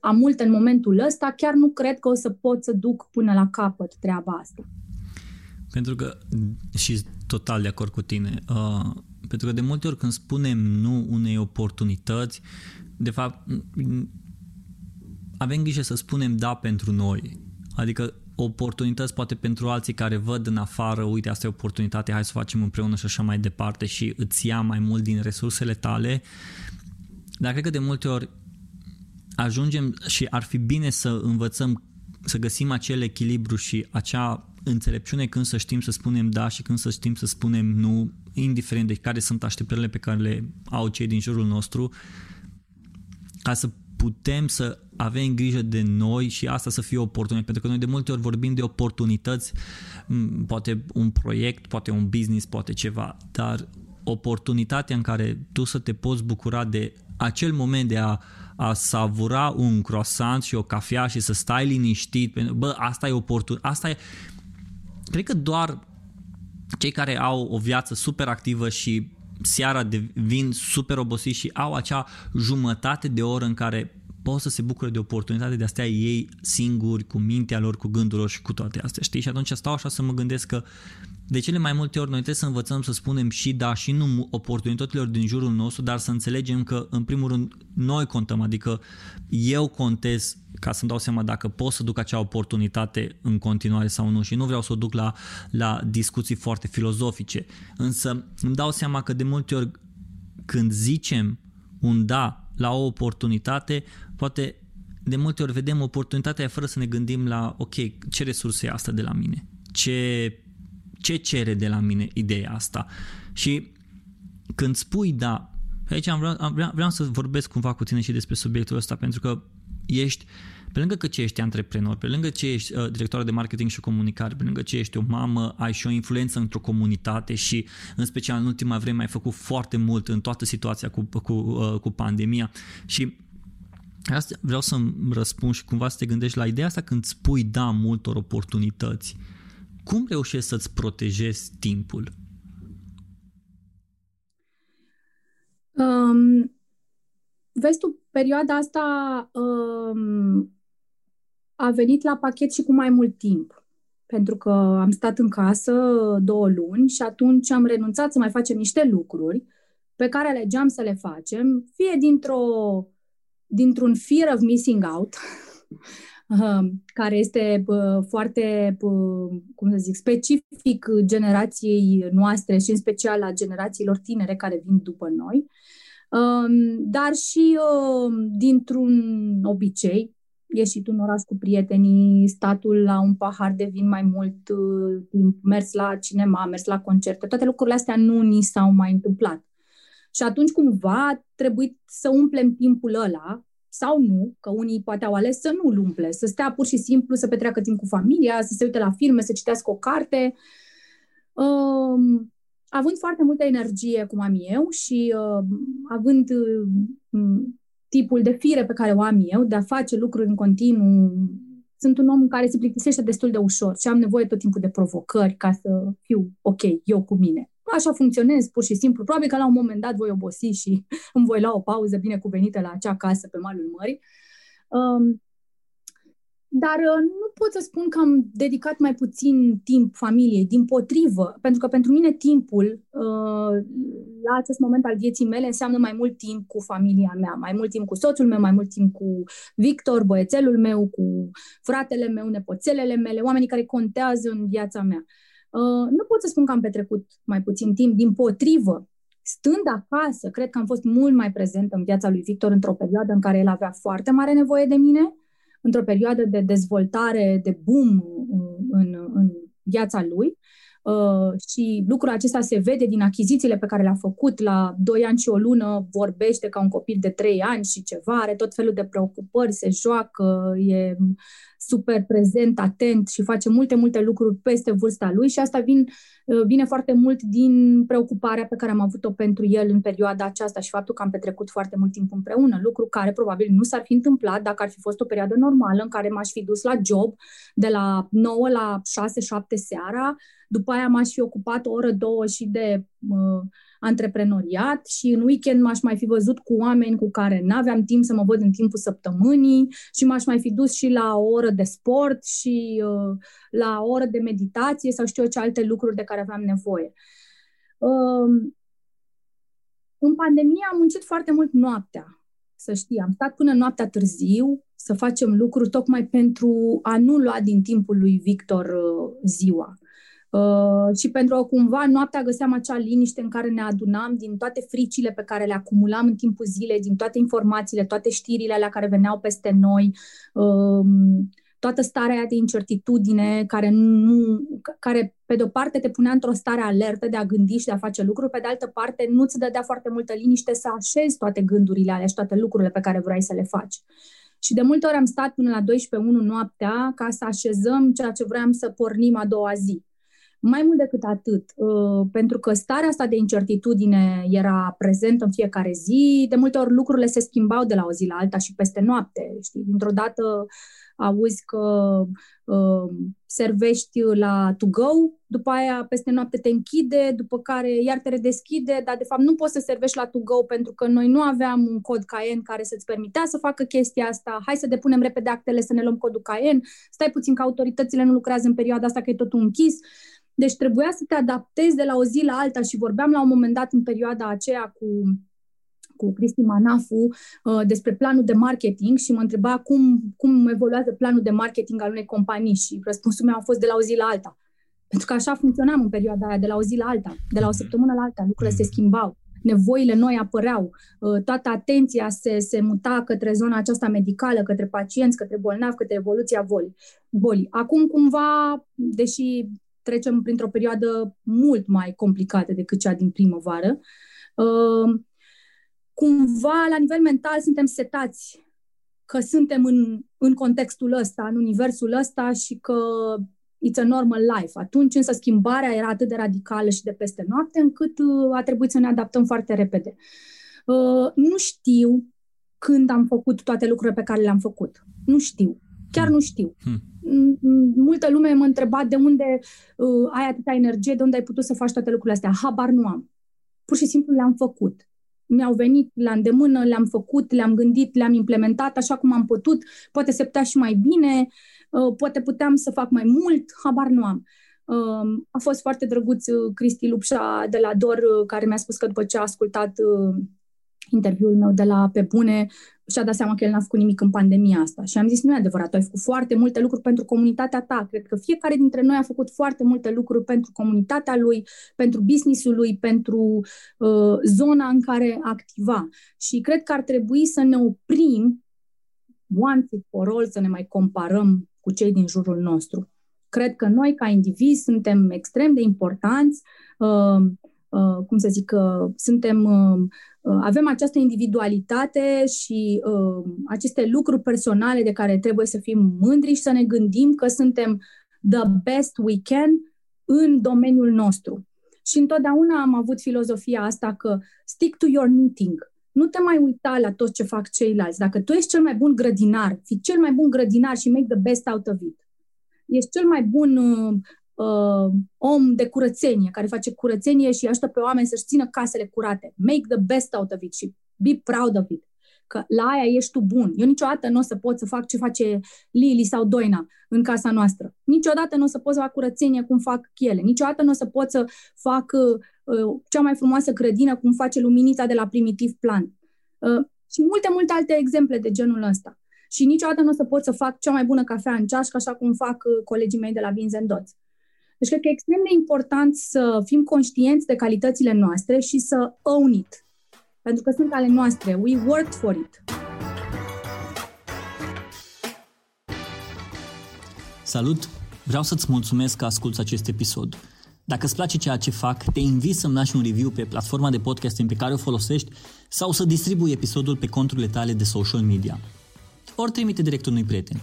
am multe în momentul ăsta, chiar nu cred că o să pot să duc până la capăt treaba asta. Pentru că, și total de acord cu tine, uh, pentru că de multe ori când spunem nu unei oportunități, de fapt, avem grijă să spunem da pentru noi. Adică oportunități poate pentru alții care văd în afară, uite, asta e oportunitate, hai să o facem împreună și așa mai departe și îți ia mai mult din resursele tale. Dar cred că de multe ori ajungem și ar fi bine să învățăm să găsim acel echilibru și acea înțelepciune când să știm să spunem da și când să știm să spunem nu, indiferent de care sunt așteptările pe care le au cei din jurul nostru, ca să putem să avem grijă de noi și asta să fie o oportunitate, pentru că noi de multe ori vorbim de oportunități, poate un proiect, poate un business, poate ceva, dar oportunitatea în care tu să te poți bucura de acel moment de a, a savura un croissant și o cafea și să stai liniștit, bă, asta e oportun, asta e, cred că doar cei care au o viață super activă și seara devin super obosiți și au acea jumătate de oră în care pot să se bucure de oportunitate de a stea ei singuri, cu mintea lor, cu gândul lor și cu toate astea, știi? Și atunci stau așa să mă gândesc că de cele mai multe ori noi trebuie să învățăm să spunem și da și nu oportunităților din jurul nostru, dar să înțelegem că în primul rând noi contăm, adică eu contez ca să-mi dau seama dacă pot să duc acea oportunitate în continuare sau nu. Și nu vreau să o duc la, la discuții foarte filozofice, însă îmi dau seama că de multe ori când zicem un da la o oportunitate, poate de multe ori vedem oportunitatea fără să ne gândim la, ok, ce resurse e asta de la mine? Ce, ce cere de la mine ideea asta? Și când spui da, aici am vreau, am, vreau să vorbesc cumva cu tine și despre subiectul ăsta, pentru că ești, pe lângă că ce ești antreprenor, pe lângă ce ești uh, director de marketing și comunicare, pe lângă ce ești o mamă, ai și o influență într-o comunitate și în special în ultima vreme ai făcut foarte mult în toată situația cu, cu, uh, cu pandemia și Asta vreau să-mi răspund și cumva să te gândești la ideea asta când spui da multor oportunități. Cum reușești să-ți protejezi timpul? Um, vezi tu, perioada asta um, a venit la pachet și cu mai mult timp. Pentru că am stat în casă două luni și atunci am renunțat să mai facem niște lucruri pe care alegeam să le facem, fie dintr-o dintr-un fear of missing out, um, care este foarte, cum să zic, specific generației noastre și în special a generațiilor tinere care vin după noi, um, dar și um, dintr-un obicei, ieșit în oraș cu prietenii, statul la un pahar de vin mai mult uh, timp, mers la cinema, mers la concerte, toate lucrurile astea nu ni s-au mai întâmplat. Și atunci cumva trebuit să umplem timpul ăla sau nu, că unii poate au ales să nu-l umple, să stea pur și simplu, să petreacă timp cu familia, să se uite la filme, să citească o carte. Um, având foarte multă energie, cum am eu, și uh, având uh, tipul de fire pe care o am eu, de a face lucruri în continuu, sunt un om care se plictisește destul de ușor și am nevoie tot timpul de provocări ca să fiu ok, eu cu mine așa funcționez pur și simplu. Probabil că la un moment dat voi obosi și îmi voi lua o pauză binecuvenită la acea casă pe malul mării. Um, dar uh, nu pot să spun că am dedicat mai puțin timp familiei, din potrivă, pentru că pentru mine timpul uh, la acest moment al vieții mele înseamnă mai mult timp cu familia mea, mai mult timp cu soțul meu, mai mult timp cu Victor, băiețelul meu, cu fratele meu, nepoțelele mele, oamenii care contează în viața mea. Uh, nu pot să spun că am petrecut mai puțin timp, din potrivă, stând acasă, cred că am fost mult mai prezentă în viața lui Victor într-o perioadă în care el avea foarte mare nevoie de mine, într-o perioadă de dezvoltare, de boom în, în viața lui. Uh, și lucrul acesta se vede din achizițiile pe care le-a făcut la 2 ani și o lună, vorbește ca un copil de 3 ani și ceva, are tot felul de preocupări, se joacă, e super prezent, atent și face multe, multe lucruri peste vârsta lui și asta vin, uh, vine foarte mult din preocuparea pe care am avut-o pentru el în perioada aceasta și faptul că am petrecut foarte mult timp împreună, lucru care probabil nu s-ar fi întâmplat dacă ar fi fost o perioadă normală în care m-aș fi dus la job de la 9 la 6-7 seara, după aia m-aș fi ocupat o oră, două și de uh, antreprenoriat și în weekend m-aș mai fi văzut cu oameni cu care n-aveam timp să mă văd în timpul săptămânii și m-aș mai fi dus și la o oră de sport și uh, la o oră de meditație sau știu eu ce alte lucruri de care aveam nevoie. Uh, în pandemie am muncit foarte mult noaptea, să știi. Am stat până noaptea târziu să facem lucruri tocmai pentru a nu lua din timpul lui Victor uh, ziua. Uh, și pentru că cumva noaptea găseam acea liniște în care ne adunam din toate fricile pe care le acumulam în timpul zilei, din toate informațiile, toate știrile alea care veneau peste noi, uh, toată starea de incertitudine care, nu, care pe de-o parte te punea într-o stare alertă de a gândi și de a face lucruri, pe de altă parte nu-ți dădea foarte multă liniște să așezi toate gândurile alea și toate lucrurile pe care vrei să le faci. Și de multe ori am stat până la 12-1 noaptea ca să așezăm ceea ce vreau să pornim a doua zi. Mai mult decât atât, uh, pentru că starea asta de incertitudine era prezentă în fiecare zi, de multe ori lucrurile se schimbau de la o zi la alta și peste noapte. Știi? Dintr-o dată auzi că uh, servești la to go, după aia peste noapte te închide, după care iar te redeschide, dar de fapt nu poți să servești la to go pentru că noi nu aveam un cod Cayenne care să-ți permitea să facă chestia asta. Hai să depunem repede actele să ne luăm codul Cayenne. Stai puțin că autoritățile nu lucrează în perioada asta că e totul închis. Deci trebuia să te adaptezi de la o zi la alta și vorbeam la un moment dat în perioada aceea cu cu Cristi Manafu uh, despre planul de marketing și mă întreba cum, cum evoluează planul de marketing al unei companii și răspunsul meu a fost de la o zi la alta. Pentru că așa funcționam în perioada aia, de la o zi la alta, de la o săptămână la alta, lucrurile se schimbau, nevoile noi apăreau, uh, toată atenția se, se muta către zona aceasta medicală, către pacienți, către bolnavi, către evoluția bolii. Acum, cumva, deși trecem printr-o perioadă mult mai complicată decât cea din primăvară. Uh, cumva, la nivel mental, suntem setați că suntem în, în contextul ăsta, în universul ăsta și că it's a normal life. Atunci însă schimbarea era atât de radicală și de peste noapte încât uh, a trebuit să ne adaptăm foarte repede. Uh, nu știu când am făcut toate lucrurile pe care le-am făcut. Nu știu. Chiar nu știu. Hmm. Multă lume mă întreba de unde uh, ai atâta energie, de unde ai putut să faci toate lucrurile astea. Habar nu am. Pur și simplu le-am făcut. Mi-au venit la îndemână, le-am făcut, le-am gândit, le-am implementat așa cum am putut. Poate se putea și mai bine, uh, poate puteam să fac mai mult, habar nu am. Uh, a fost foarte drăguț uh, Cristi Lupșa de la DOR, uh, care mi-a spus că după ce a ascultat uh, interviul meu de la Pe Bune, și-a dat seama că el n-a făcut nimic în pandemia asta. Și am zis, nu e adevărat, tu ai făcut foarte multe lucruri pentru comunitatea ta. Cred că fiecare dintre noi a făcut foarte multe lucruri pentru comunitatea lui, pentru businessul lui, pentru uh, zona în care activa. Și cred că ar trebui să ne oprim once for all, să ne mai comparăm cu cei din jurul nostru. Cred că noi, ca indivizi, suntem extrem de importanți. Uh, Uh, cum să zic, uh, suntem, uh, avem această individualitate și aceste lucruri personale de care trebuie să fim mândri și să ne gândim că suntem the best we can în domeniul nostru. Și întotdeauna am avut filozofia asta că stick to your knitting. Nu te mai uita la tot ce fac ceilalți. Dacă tu ești cel mai bun grădinar, fii cel mai bun grădinar și make the best out of it. Ești cel mai bun uh, uh, om de curățenie, care face curățenie și ajută pe oameni să-și țină casele curate. Make the best out of it și be proud of it. că la aia ești tu bun. Eu niciodată nu o să pot să fac ce face Lili sau Doina în casa noastră. Niciodată nu o să pot să fac curățenie cum fac ele. Niciodată nu o să pot să fac uh, cea mai frumoasă grădină cum face luminița de la primitiv plan. Uh, și multe, multe alte exemple de genul ăsta. Și niciodată nu o să pot să fac cea mai bună cafea în ceașcă, așa cum fac uh, colegii mei de la Vins Dots. Deci cred că e extrem de important să fim conștienți de calitățile noastre și să own it. Pentru că sunt ale noastre. We worked for it. Salut! Vreau să-ți mulțumesc că asculți acest episod. Dacă îți place ceea ce fac, te invit să-mi lași un review pe platforma de podcasting pe care o folosești sau să distribui episodul pe conturile tale de social media. Ori trimite direct unui prieten.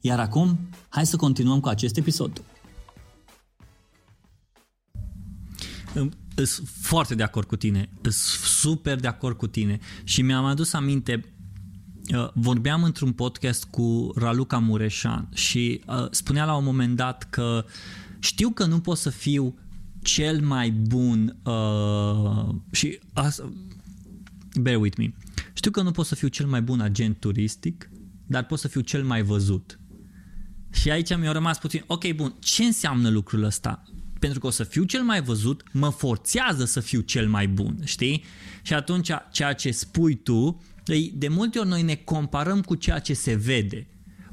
Iar acum, hai să continuăm cu acest episod. Sunt foarte de acord cu tine, sunt super de acord cu tine și mi-am adus aminte uh, vorbeam într-un podcast cu Raluca Mureșan și uh, spunea la un moment dat că știu că nu pot să fiu cel mai bun uh, și asta, bear with me, știu că nu pot să fiu cel mai bun agent turistic, dar pot să fiu cel mai văzut. Și aici mi-a rămas puțin, ok, bun, ce înseamnă lucrul ăsta? Pentru că o să fiu cel mai văzut, mă forțează să fiu cel mai bun, știi? Și atunci ceea ce spui tu, de multe ori noi ne comparăm cu ceea ce se vede.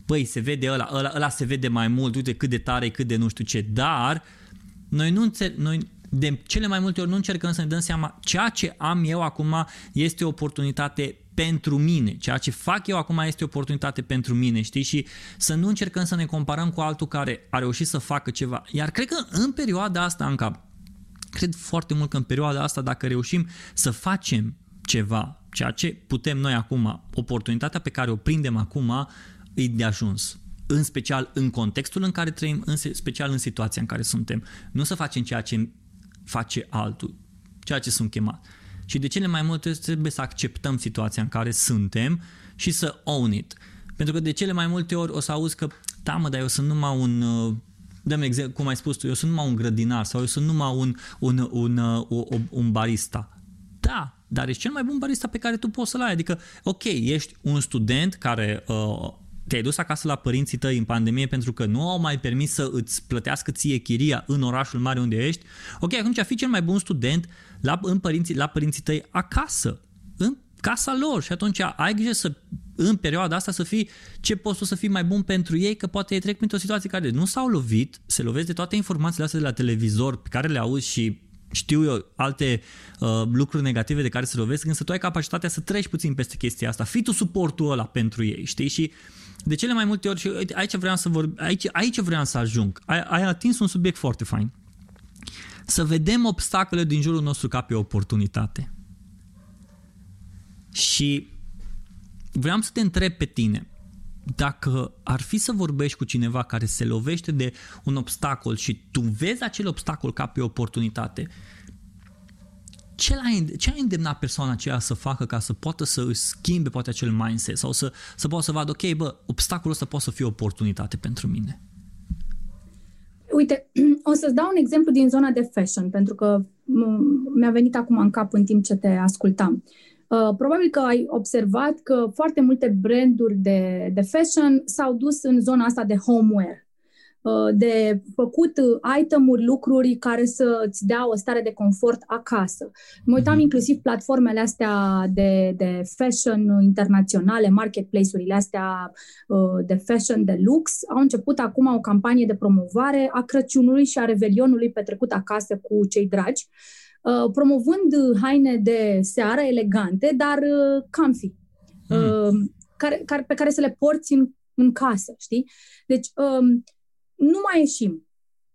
Băi, se vede ăla, ăla, ăla se vede mai mult, uite cât de tare, cât de nu știu ce, dar noi nu înțeleg, noi de cele mai multe ori nu încercăm să ne dăm seama ceea ce am eu acum este o oportunitate pentru mine. Ceea ce fac eu acum este o oportunitate pentru mine, știi? Și să nu încercăm să ne comparăm cu altul care a reușit să facă ceva. Iar cred că în perioada asta, încă, cred foarte mult că în perioada asta, dacă reușim să facem ceva, ceea ce putem noi acum, oportunitatea pe care o prindem acum, e de ajuns în special în contextul în care trăim, în special în situația în care suntem. Nu să facem ceea ce face altul, ceea ce sunt chemat. Și de cele mai multe trebuie să acceptăm situația în care suntem și să own it. Pentru că de cele mai multe ori o să auzi că, da mă, dar eu sunt numai un, uh, dăm exemplu, cum ai spus tu, eu sunt numai un grădinar sau eu sunt numai un, un, un, uh, un, un barista. Da, dar ești cel mai bun barista pe care tu poți să-l ai. Adică, ok, ești un student care uh, te-ai dus acasă la părinții tăi în pandemie pentru că nu au mai permis să îți plătească ție chiria în orașul mare unde ești, ok, atunci fi cel mai bun student la, în părinții, la părinții tăi acasă, în casa lor și atunci ai grijă să în perioada asta să fii ce poți să fii mai bun pentru ei, că poate ei trec printr-o situație care nu s-au lovit, se lovesc de toate informațiile astea de la televizor pe care le auzi și știu eu alte uh, lucruri negative de care se lovesc, însă tu ai capacitatea să treci puțin peste chestia asta. Fii tu suportul ăla pentru ei, știi? Și uh, de cele mai multe ori, și aici vreau să vorb, aici, aici vreau să ajung, ai, ai atins un subiect foarte fain. Să vedem obstacole din jurul nostru ca pe oportunitate. Și vreau să te întreb pe tine, dacă ar fi să vorbești cu cineva care se lovește de un obstacol și tu vezi acel obstacol ca pe oportunitate, ce, l-a, ce a îndemnat persoana aceea să facă ca să poată să își schimbe poate acel mindset sau să, să poată să vadă, ok, bă, obstacolul ăsta poate să fie o oportunitate pentru mine? Uite, o să-ți dau un exemplu din zona de fashion, pentru că mi-a venit acum în cap în timp ce te ascultam. Uh, probabil că ai observat că foarte multe branduri de, de fashion s-au dus în zona asta de homeware. Uh, de făcut uh, itemuri, lucruri care să îți dea o stare de confort acasă. Mă uitam mm-hmm. inclusiv platformele astea de, de fashion internaționale, marketplace-urile astea uh, de fashion de lux, au început acum o campanie de promovare a Crăciunului și a Revelionului petrecut acasă cu cei dragi, promovând haine de seară elegante, dar comfy, mm. care, care, pe care să le porți în, în casă, știi? Deci, um, nu mai ieșim.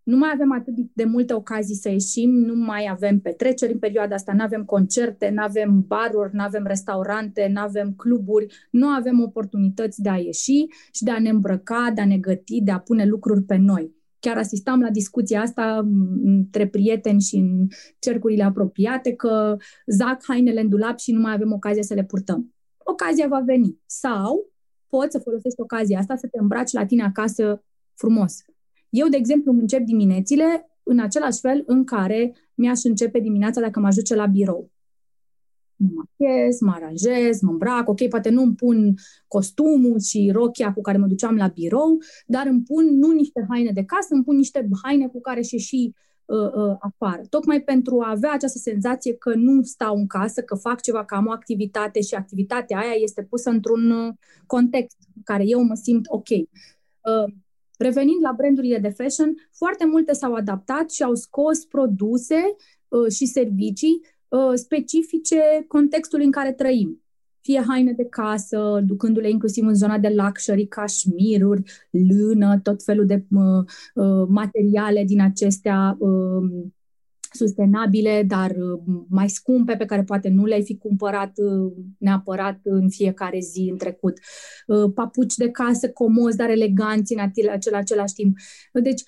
Nu mai avem atât de multe ocazii să ieșim, nu mai avem petreceri în perioada asta, nu avem concerte, nu avem baruri, nu avem restaurante, nu avem cluburi, nu avem oportunități de a ieși și de a ne îmbrăca, de a ne găti, de a pune lucruri pe noi. Chiar asistam la discuția asta între prieteni și în cercurile apropiate că zac hainele în dulap și nu mai avem ocazia să le purtăm. Ocazia va veni. Sau poți să folosești ocazia asta să te îmbraci la tine acasă frumos eu, de exemplu, îmi încep diminețile în același fel în care mi-aș începe dimineața dacă mă duce la birou. mă machez, mă aranjez, mă îmbrac, ok, poate nu îmi pun costumul și rochia cu care mă duceam la birou, dar îmi pun nu niște haine de casă, îmi pun niște haine cu care și și uh, uh, afară. Tocmai pentru a avea această senzație că nu stau în casă, că fac ceva, că am o activitate și activitatea aia este pusă într-un uh, context în care eu mă simt ok. Uh, Revenind la brandurile de fashion, foarte multe s-au adaptat și au scos produse uh, și servicii uh, specifice contextului în care trăim. Fie haine de casă, ducându-le inclusiv în zona de luxury, cașmiruri, lână, tot felul de uh, uh, materiale din acestea uh, sustenabile, dar uh, mai scumpe, pe care poate nu le-ai fi cumpărat uh, neapărat în fiecare zi în trecut. Uh, papuci de casă comozi, dar eleganți în acel, același timp. Deci,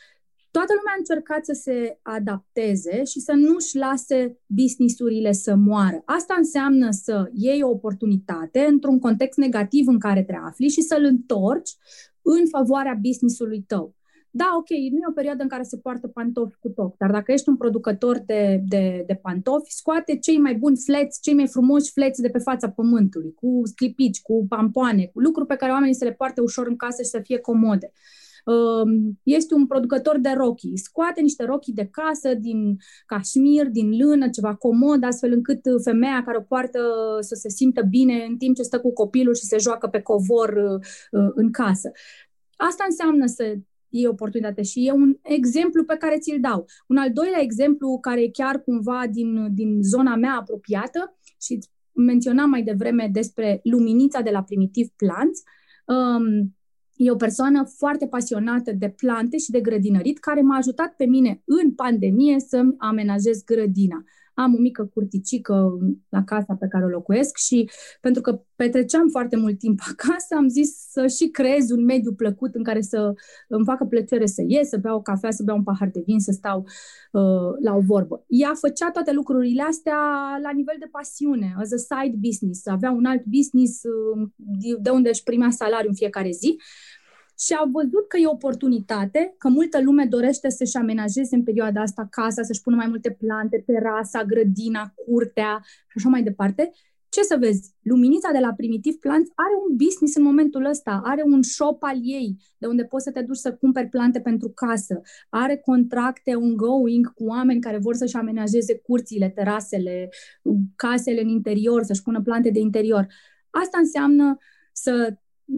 toată lumea a încercat să se adapteze și să nu-și lase businessurile să moară. Asta înseamnă să iei o oportunitate într-un context negativ în care te afli și să-l întorci în favoarea businessului tău. Da, ok, nu e o perioadă în care se poartă pantofi cu toc, dar dacă ești un producător de, de, de pantofi, scoate cei mai buni fleți, cei mai frumoși fleți de pe fața pământului, cu sclipici, cu pampoane, cu lucruri pe care oamenii să le poarte ușor în casă și să fie comode. Um, ești un producător de rochii, scoate niște rochii de casă din cașmir, din lână, ceva comod, astfel încât femeia care o poartă să se simtă bine în timp ce stă cu copilul și se joacă pe covor uh, uh, în casă. Asta înseamnă să e oportunitate și e un exemplu pe care ți-l dau. Un al doilea exemplu care e chiar cumva din, din zona mea apropiată și menționam mai devreme despre luminița de la Primitiv Plants. Um, e o persoană foarte pasionată de plante și de grădinărit care m-a ajutat pe mine în pandemie să-mi amenajez grădina am o mică curticică la casa pe care o locuiesc și pentru că petreceam foarte mult timp acasă, am zis să și creez un mediu plăcut în care să îmi facă plăcere să ies, să beau o cafea, să beau un pahar de vin, să stau uh, la o vorbă. Ea făcea toate lucrurile astea la nivel de pasiune, as a side business, avea un alt business uh, de unde își primea salariu în fiecare zi și a văzut că e oportunitate, că multă lume dorește să-și amenajeze în perioada asta casa, să-și pună mai multe plante, terasa, grădina, curtea și așa mai departe. Ce să vezi? Luminița de la Primitiv Plants are un business în momentul ăsta, are un shop al ei, de unde poți să te duci să cumperi plante pentru casă, are contracte ongoing cu oameni care vor să-și amenajeze curțile, terasele, casele în interior, să-și pună plante de interior. Asta înseamnă să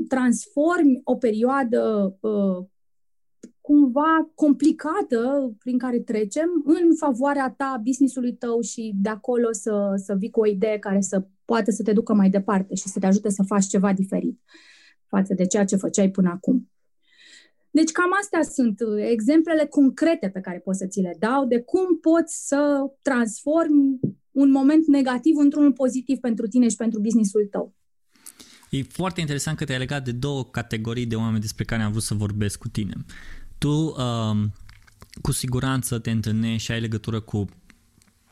transformi o perioadă uh, cumva complicată prin care trecem în favoarea ta, businessului tău și de acolo să, să vii cu o idee care să poate să te ducă mai departe și să te ajute să faci ceva diferit față de ceea ce făceai până acum. Deci cam astea sunt exemplele concrete pe care pot să ți le dau de cum poți să transformi un moment negativ într-unul pozitiv pentru tine și pentru businessul tău. E foarte interesant că te-ai legat de două categorii de oameni despre care am vrut să vorbesc cu tine. Tu uh, cu siguranță te întâlnești și ai legătură cu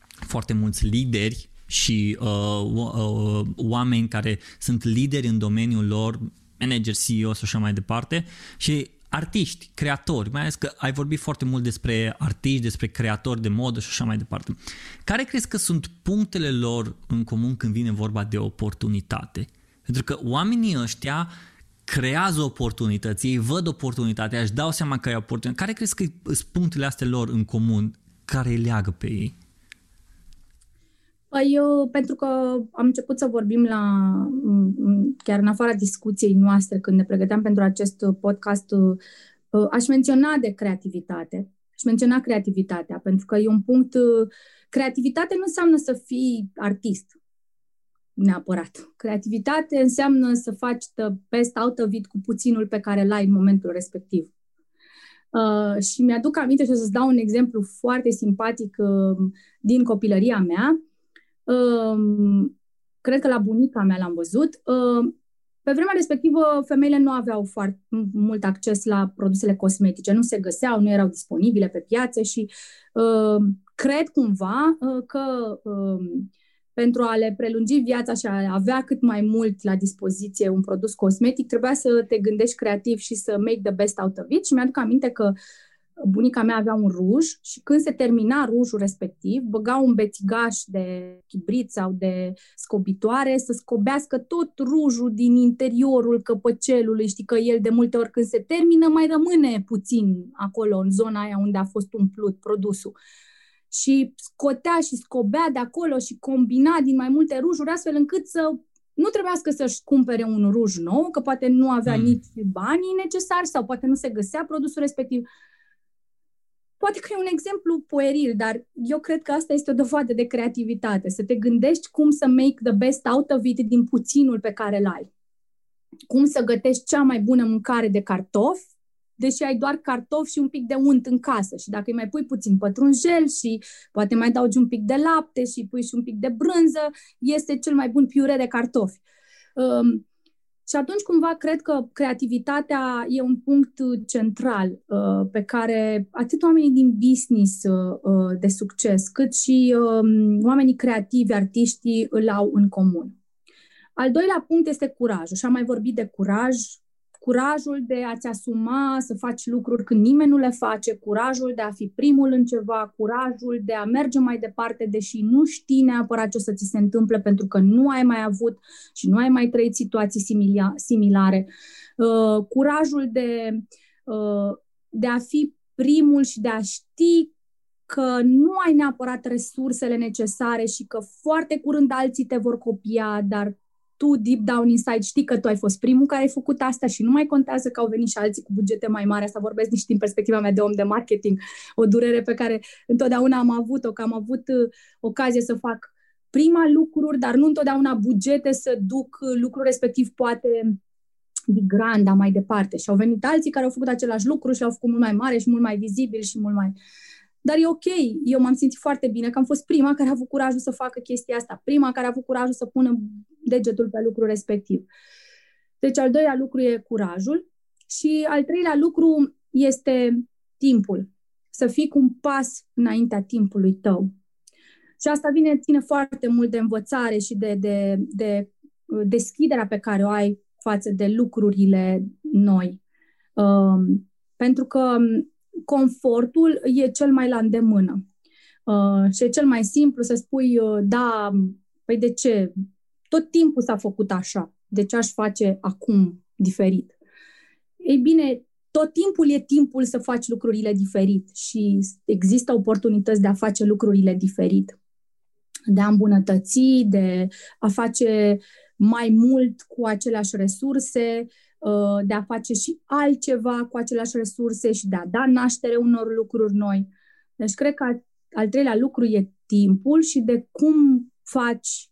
foarte mulți lideri și uh, uh, oameni care sunt lideri în domeniul lor, manager, CEO și așa mai departe și artiști, creatori, mai ales că ai vorbit foarte mult despre artiști, despre creatori de modă și așa mai departe. Care crezi că sunt punctele lor în comun când vine vorba de oportunitate? Pentru că oamenii ăștia creează oportunități, ei văd oportunitatea, își dau seama că e oportunitate. Care crezi că sunt punctele astea lor în comun care îi leagă pe ei? Păi eu, pentru că am început să vorbim la, chiar în afara discuției noastre, când ne pregăteam pentru acest podcast, uh, aș menționa de creativitate. Aș menționa creativitatea, pentru că e un punct... Uh, creativitate nu înseamnă să fii artist neapărat. Creativitate înseamnă să faci the best out of it cu puținul pe care l-ai în momentul respectiv. Uh, și mi-aduc aminte și o să-ți dau un exemplu foarte simpatic uh, din copilăria mea. Uh, cred că la bunica mea l-am văzut. Uh, pe vremea respectivă, femeile nu aveau foarte mult acces la produsele cosmetice, nu se găseau, nu erau disponibile pe piață și uh, cred cumva uh, că uh, pentru a le prelungi viața și a avea cât mai mult la dispoziție un produs cosmetic, trebuia să te gândești creativ și să make the best out of it. Și mi-aduc aminte că bunica mea avea un ruj și când se termina rujul respectiv, băga un bețigaș de chibrit sau de scobitoare să scobească tot rujul din interiorul căpăcelului. Știi că el de multe ori când se termină mai rămâne puțin acolo în zona aia unde a fost umplut produsul. Și scotea și scobea de acolo și combina din mai multe rujuri astfel încât să nu trebuiască să-și cumpere un ruj nou, că poate nu avea mm. nici banii necesari sau poate nu se găsea produsul respectiv. Poate că e un exemplu pueril, dar eu cred că asta este o dovadă de creativitate, să te gândești cum să make the best out of it din puținul pe care îl ai. Cum să gătești cea mai bună mâncare de cartofi, deși ai doar cartofi și un pic de unt în casă. Și dacă îi mai pui puțin pătrunjel și poate mai daugi un pic de lapte și pui și un pic de brânză, este cel mai bun piure de cartofi. Um, și atunci, cumva, cred că creativitatea e un punct central uh, pe care atât oamenii din business uh, uh, de succes, cât și uh, oamenii creativi, artiștii, îl au în comun. Al doilea punct este curajul. Și am mai vorbit de curaj curajul de a-ți asuma să faci lucruri când nimeni nu le face, curajul de a fi primul în ceva, curajul de a merge mai departe, deși nu știi neapărat ce o să ți se întâmple pentru că nu ai mai avut și nu ai mai trăit situații similare, uh, curajul de, uh, de a fi primul și de a ști că nu ai neapărat resursele necesare și că foarte curând alții te vor copia, dar tu deep down inside știi că tu ai fost primul care ai făcut asta și nu mai contează că au venit și alții cu bugete mai mari. Asta vorbesc nici din perspectiva mea de om de marketing, o durere pe care întotdeauna am avut-o, că am avut uh, ocazie să fac prima lucruri, dar nu întotdeauna bugete să duc uh, lucrul respectiv poate de granda mai departe. Și au venit alții care au făcut același lucru și l-au făcut mult mai mare și mult mai vizibil și mult mai... Dar e ok, eu m-am simțit foarte bine că am fost prima care a avut curajul să facă chestia asta, prima care a avut curajul să pună degetul pe lucru respectiv. Deci al doilea lucru e curajul și al treilea lucru este timpul. Să fii cu un pas înaintea timpului tău. Și asta vine, ține foarte mult de învățare și de, de, de uh, deschiderea pe care o ai față de lucrurile noi. Um, pentru că um, confortul e cel mai la îndemână. Uh, și e cel mai simplu să spui, uh, da, păi de ce? Tot timpul s-a făcut așa. De ce aș face acum diferit? Ei bine, tot timpul e timpul să faci lucrurile diferit și există oportunități de a face lucrurile diferit, de a îmbunătăți, de a face mai mult cu aceleași resurse, uh, de a face și altceva cu aceleași resurse și de a da naștere unor lucruri noi. Deci cred că al treilea lucru e timpul și de cum faci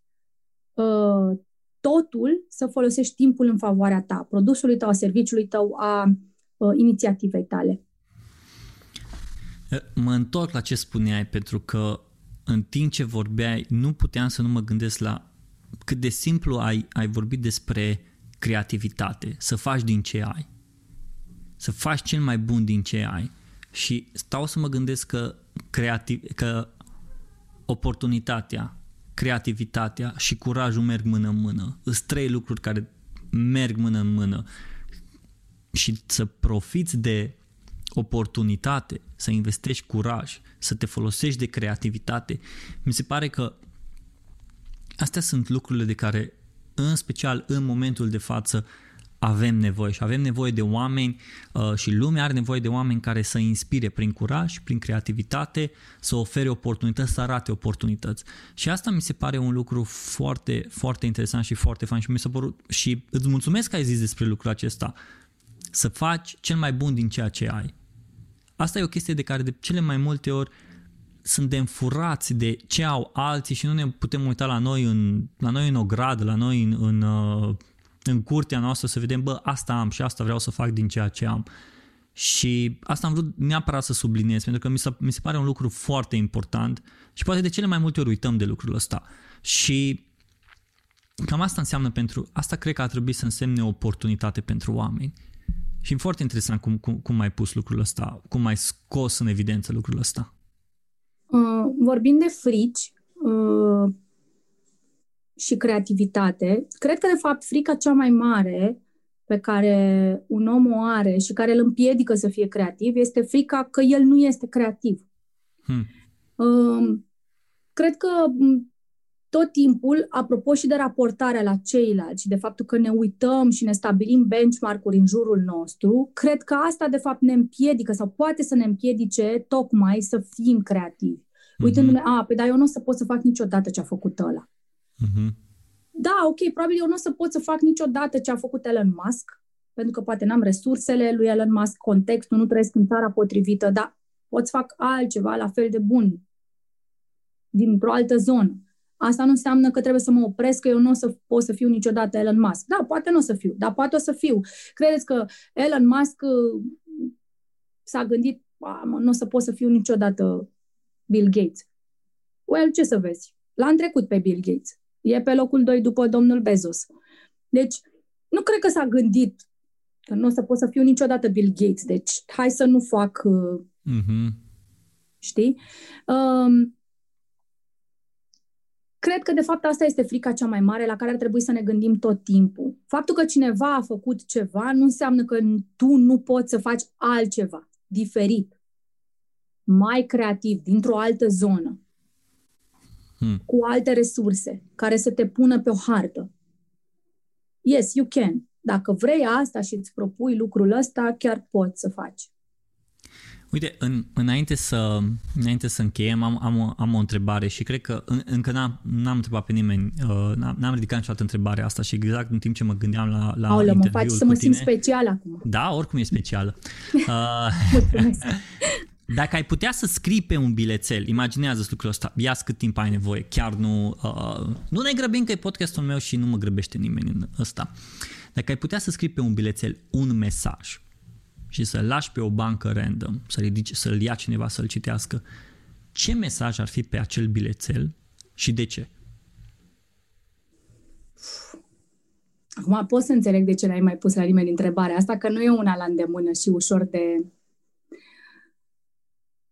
uh, totul să folosești timpul în favoarea ta, produsului tău, a serviciului tău, a uh, inițiativei tale. Mă întorc la ce spuneai, pentru că în timp ce vorbeai, nu puteam să nu mă gândesc la cât de simplu ai, ai vorbit despre creativitate, să faci din ce ai. Să faci cel mai bun din ce ai. Și stau să mă gândesc că, creativ, că oportunitatea, creativitatea și curajul merg mână în mână. Sunt trei lucruri care merg mână în mână. Și să profiți de oportunitate, să investești curaj, să te folosești de creativitate, mi se pare că astea sunt lucrurile de care, în special în momentul de față, avem nevoie și avem nevoie de oameni uh, și lumea are nevoie de oameni care să inspire prin curaj, prin creativitate, să ofere oportunități, să arate oportunități. Și asta mi se pare un lucru foarte, foarte interesant și foarte fain și mi s-a părut și îți mulțumesc că ai zis despre lucrul acesta. Să faci cel mai bun din ceea ce ai. Asta e o chestie de care de cele mai multe ori suntem furați de ce au alții și nu ne putem uita la noi în, la noi în o gradă, la noi în, în uh, în curtea noastră să vedem, bă, asta am și asta vreau să fac din ceea ce am. Și asta am vrut neapărat să subliniez, pentru că mi se, mi se pare un lucru foarte important și poate de cele mai multe ori uităm de lucrul ăsta. Și cam asta înseamnă pentru, asta cred că ar trebui să însemne o oportunitate pentru oameni. Și e foarte interesant cum, cum, cum ai pus lucrul ăsta, cum ai scos în evidență lucrul ăsta. Uh, vorbind de frici, uh, și creativitate, cred că, de fapt, frica cea mai mare pe care un om o are și care îl împiedică să fie creativ este frica că el nu este creativ. Hmm. Um, cred că tot timpul, apropo și de raportarea la ceilalți și de faptul că ne uităm și ne stabilim benchmark-uri în jurul nostru, cred că asta de fapt ne împiedică sau poate să ne împiedice tocmai să fim creativi. Mm-hmm. Uitându-ne, a, pe dar eu nu o să pot să fac niciodată ce a făcut ăla. Mm-hmm. Da, ok, probabil eu nu o să pot să fac niciodată ce a făcut Elon Musk, pentru că poate n-am resursele lui Elon Musk, contextul, nu trăiesc în țara potrivită, dar pot să fac altceva la fel de bun dintr-o altă zonă. Asta nu înseamnă că trebuie să mă opresc, că eu nu o să pot să fiu niciodată Elon Musk. Da, poate nu o să fiu, dar poate o să fiu. Credeți că Elon Musk uh, s-a gândit, nu o să pot să fiu niciodată Bill Gates. Well, ce să vezi? L-a trecut pe Bill Gates. E pe locul 2 după domnul Bezos. Deci, nu cred că s-a gândit că nu o să pot să fiu niciodată Bill Gates. Deci, hai să nu fac... Uh, mm-hmm. Știi? Um, Cred că, de fapt, asta este frica cea mai mare la care ar trebui să ne gândim tot timpul. Faptul că cineva a făcut ceva nu înseamnă că tu nu poți să faci altceva, diferit, mai creativ, dintr-o altă zonă, hmm. cu alte resurse, care să te pună pe o hartă. Yes, you can. Dacă vrei asta și îți propui lucrul ăsta, chiar poți să faci. Uite, în, înainte, să, înainte să încheiem, am, am, o, am o întrebare și cred că în, încă n-am, n-am întrebat pe nimeni, uh, n-am, n-am ridicat niciodată întrebarea asta și exact în timp ce mă gândeam la, la Aoleu, mă faci să mă simt special acum. Da, oricum e specială. Uh, Dacă ai putea să scrii pe un bilețel, imaginează lucrul ăsta, ia cât timp ai nevoie, chiar nu... Uh, nu ne grăbim că e podcastul meu și nu mă grăbește nimeni în ăsta. Dacă ai putea să scrii pe un bilețel un mesaj, și să-l lași pe o bancă random, să ridici, să-l ia cineva să-l citească, ce mesaj ar fi pe acel bilețel și de ce? Acum pot să înțeleg de ce n-ai mai pus la nimeni întrebarea asta, că nu e una la îndemână și ușor de...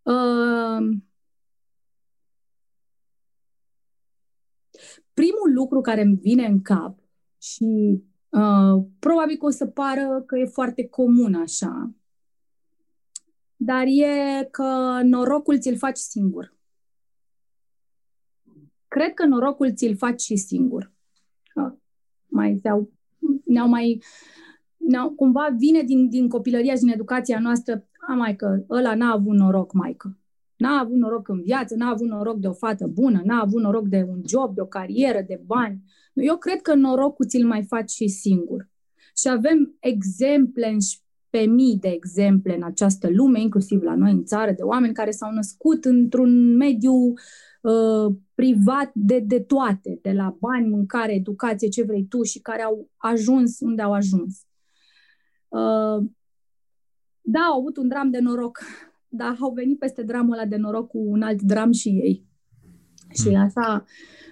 Uh... Primul lucru care îmi vine în cap și Uh, probabil că o să pară că e foarte comun așa, dar e că norocul ți-l faci singur. Cred că norocul ți-l faci și singur. Uh, mai ne-au, ne-au mai ne-au, cumva vine din, din copilăria și din educația noastră, a, mai că ăla n-a avut noroc, maică. N-a avut noroc în viață, n-a avut noroc de o fată bună, n-a avut noroc de un job, de o carieră, de bani. Eu cred că norocul ți-l mai faci și singur. Și avem exemple pe mii de exemple în această lume, inclusiv la noi în țară, de oameni care s-au născut într-un mediu uh, privat de, de toate, de la bani, mâncare, educație, ce vrei tu și care au ajuns unde au ajuns. Uh, da, au avut un dram de noroc, dar au venit peste dramul ăla de noroc cu un alt dram și ei. Și hmm. asta Uh,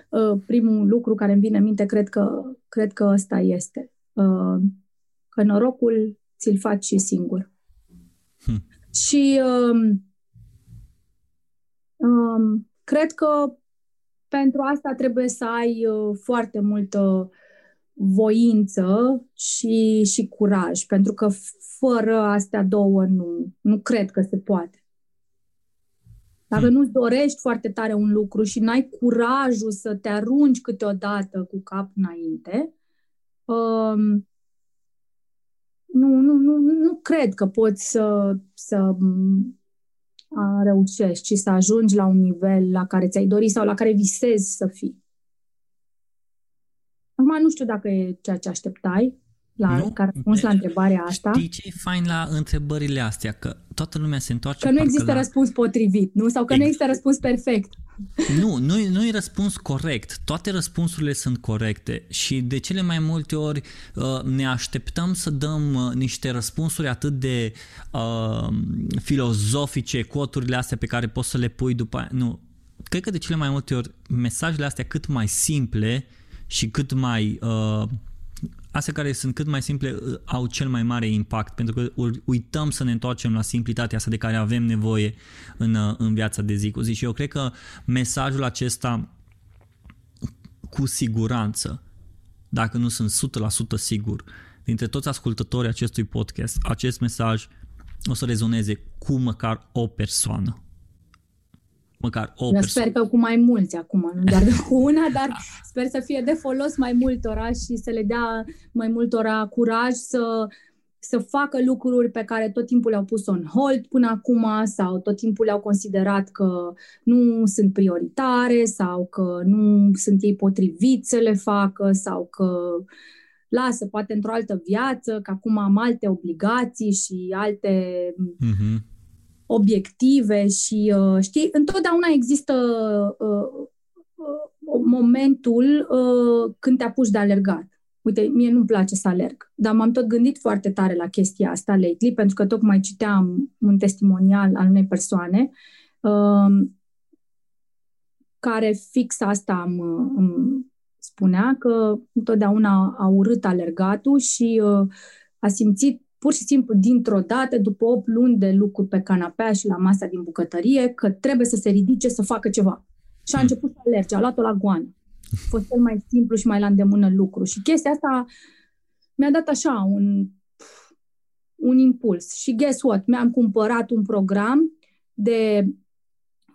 primul lucru care îmi vine în minte, cred că, cred că ăsta este. Uh, că norocul ți-l faci și singur. Hmm. Și um, um, cred că pentru asta trebuie să ai uh, foarte multă voință și, și curaj, pentru că fără astea două nu, nu cred că se poate. Dacă hmm. nu-ți dorești foarte tare un lucru și n-ai curajul să te arunci câteodată cu cap înainte, um, nu, nu, nu, nu cred că poți să, să reușești și să ajungi la un nivel la care ți-ai dori sau la care visezi să fii. Acum nu știu dacă e ceea ce așteptai, la, nu? ca răspuns la întrebarea asta. Știi ce e fain la întrebările astea? Că toată lumea se întoarce... Că nu există la... răspuns potrivit, nu? Sau că exact. nu există răspuns perfect. Nu, nu, nu e răspuns corect. Toate răspunsurile sunt corecte și de cele mai multe ori uh, ne așteptăm să dăm uh, niște răspunsuri atât de uh, filozofice, coturile astea pe care poți să le pui după aia. Nu. Cred că de cele mai multe ori mesajele astea cât mai simple și cât mai uh, astea care sunt cât mai simple uh, au cel mai mare impact, pentru că uităm să ne întoarcem la simplitatea asta de care avem nevoie în, uh, în viața de zi cu zi. Și eu cred că mesajul acesta cu siguranță, dacă nu sunt 100% sigur, dintre toți ascultătorii acestui podcast, acest mesaj o să rezoneze cu măcar o persoană. Măcar o Eu persoană. sper că cu mai mulți acum, nu doar cu una, dar sper să fie de folos mai multora și să le dea mai multora curaj să, să facă lucruri pe care tot timpul le-au pus on hold până acum sau tot timpul le-au considerat că nu sunt prioritare sau că nu sunt ei potriviți să le facă sau că lasă, poate într-o altă viață, că acum am alte obligații și alte Mm-hmm. Obiective și, uh, știi, întotdeauna există uh, uh, momentul uh, când te apuci de alergat. Uite, mie nu-mi place să alerg, dar m-am tot gândit foarte tare la chestia asta lately, pentru că tocmai citeam un testimonial al unei persoane uh, care fix asta îmi, îmi spunea, că întotdeauna a urât alergatul și uh, a simțit pur și simplu dintr-o dată, după 8 luni de lucru pe canapea și la masa din bucătărie, că trebuie să se ridice să facă ceva. Și a început să alerge, a luat-o la goană. A fost cel mai simplu și mai la îndemână lucru. Și chestia asta mi-a dat așa un, un impuls. Și guess what? Mi-am cumpărat un program de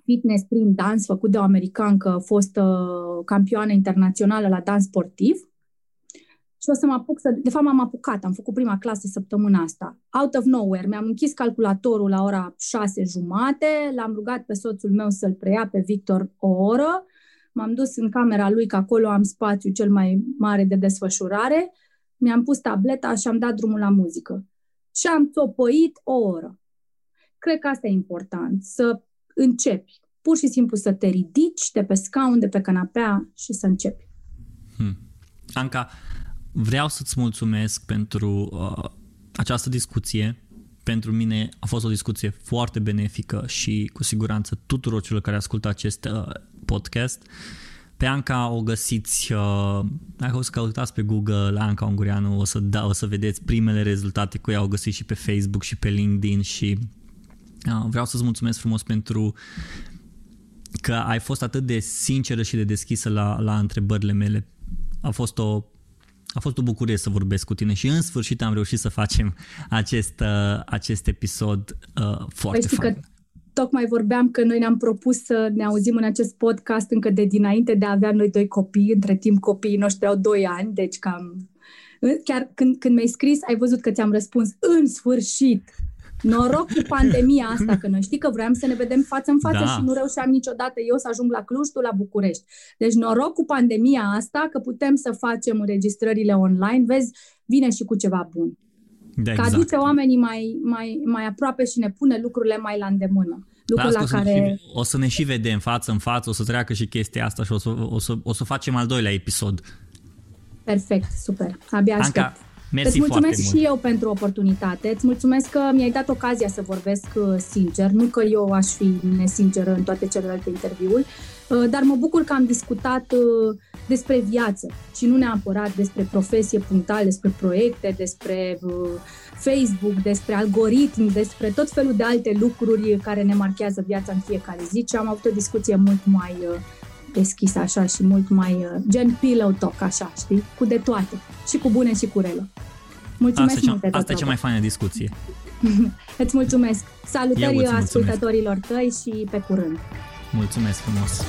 fitness prin dans făcut de o americancă, fostă campioană internațională la dans sportiv și o să mă apuc să... De fapt, m-am apucat, am făcut prima clasă săptămâna asta. Out of nowhere, mi-am închis calculatorul la ora șase jumate, l-am rugat pe soțul meu să-l preia pe Victor o oră, m-am dus în camera lui, că acolo am spațiu cel mai mare de desfășurare, mi-am pus tableta și am dat drumul la muzică. Și am țopăit o oră. Cred că asta e important, să începi. Pur și simplu să te ridici de pe scaun, de pe canapea și să începi. Hmm. Anca, vreau să-ți mulțumesc pentru uh, această discuție. Pentru mine a fost o discuție foarte benefică și cu siguranță tuturor celor care ascultă acest uh, podcast. Pe Anca o găsiți, uh, dacă o să căutați pe Google Anca Ungureanu, o să, da, o să vedeți primele rezultate cu ea, o găsiți și pe Facebook și pe LinkedIn și uh, vreau să-ți mulțumesc frumos pentru că ai fost atât de sinceră și de deschisă la, la întrebările mele. A fost o a fost o bucurie să vorbesc cu tine și în sfârșit am reușit să facem acest, uh, acest episod uh, foarte păi fain. Că tocmai vorbeam că noi ne-am propus să ne auzim în acest podcast încă de dinainte de a avea noi doi copii. Între timp copiii noștri au doi ani, deci cam... Chiar când, când mi-ai scris, ai văzut că ți-am răspuns în sfârșit. Noroc cu pandemia asta, că noi știi că vreau să ne vedem față în față Da. și nu reușeam niciodată eu să ajung la Cluj, tu la București. Deci noroc cu pandemia asta că putem să facem înregistrările online. Vezi, vine și cu ceva bun. Da, Că aduce oamenii mai, mai, mai aproape și ne pune lucrurile mai la îndemână. Lucrul Las la că o, să care... ne și, o să ne și vedem față în față, o să treacă și chestia asta și o să, o să, o să facem al doilea episod. Perfect, super. Abia aștept. Anca, mersi Îți mulțumesc foarte și mult. eu pentru oportunitate. Îți mulțumesc că mi-ai dat ocazia să vorbesc uh, sincer. Nu că eu aș fi nesinceră în toate celelalte interviuri, uh, dar mă bucur că am discutat uh, despre viață și nu neapărat despre profesie punctal, despre proiecte, despre Facebook, despre algoritmi, despre tot felul de alte lucruri care ne marchează viața în fiecare zi și am avut o discuție mult mai deschisă așa și mult mai gen pillow talk așa, știi? Cu de toate. Și cu bune și cu rele. Mulțumesc asta mult, Asta e cea mai faină discuție. Îți mulțumesc. Salutări mulțumesc. ascultătorilor tăi și pe curând. Mulțumesc frumos.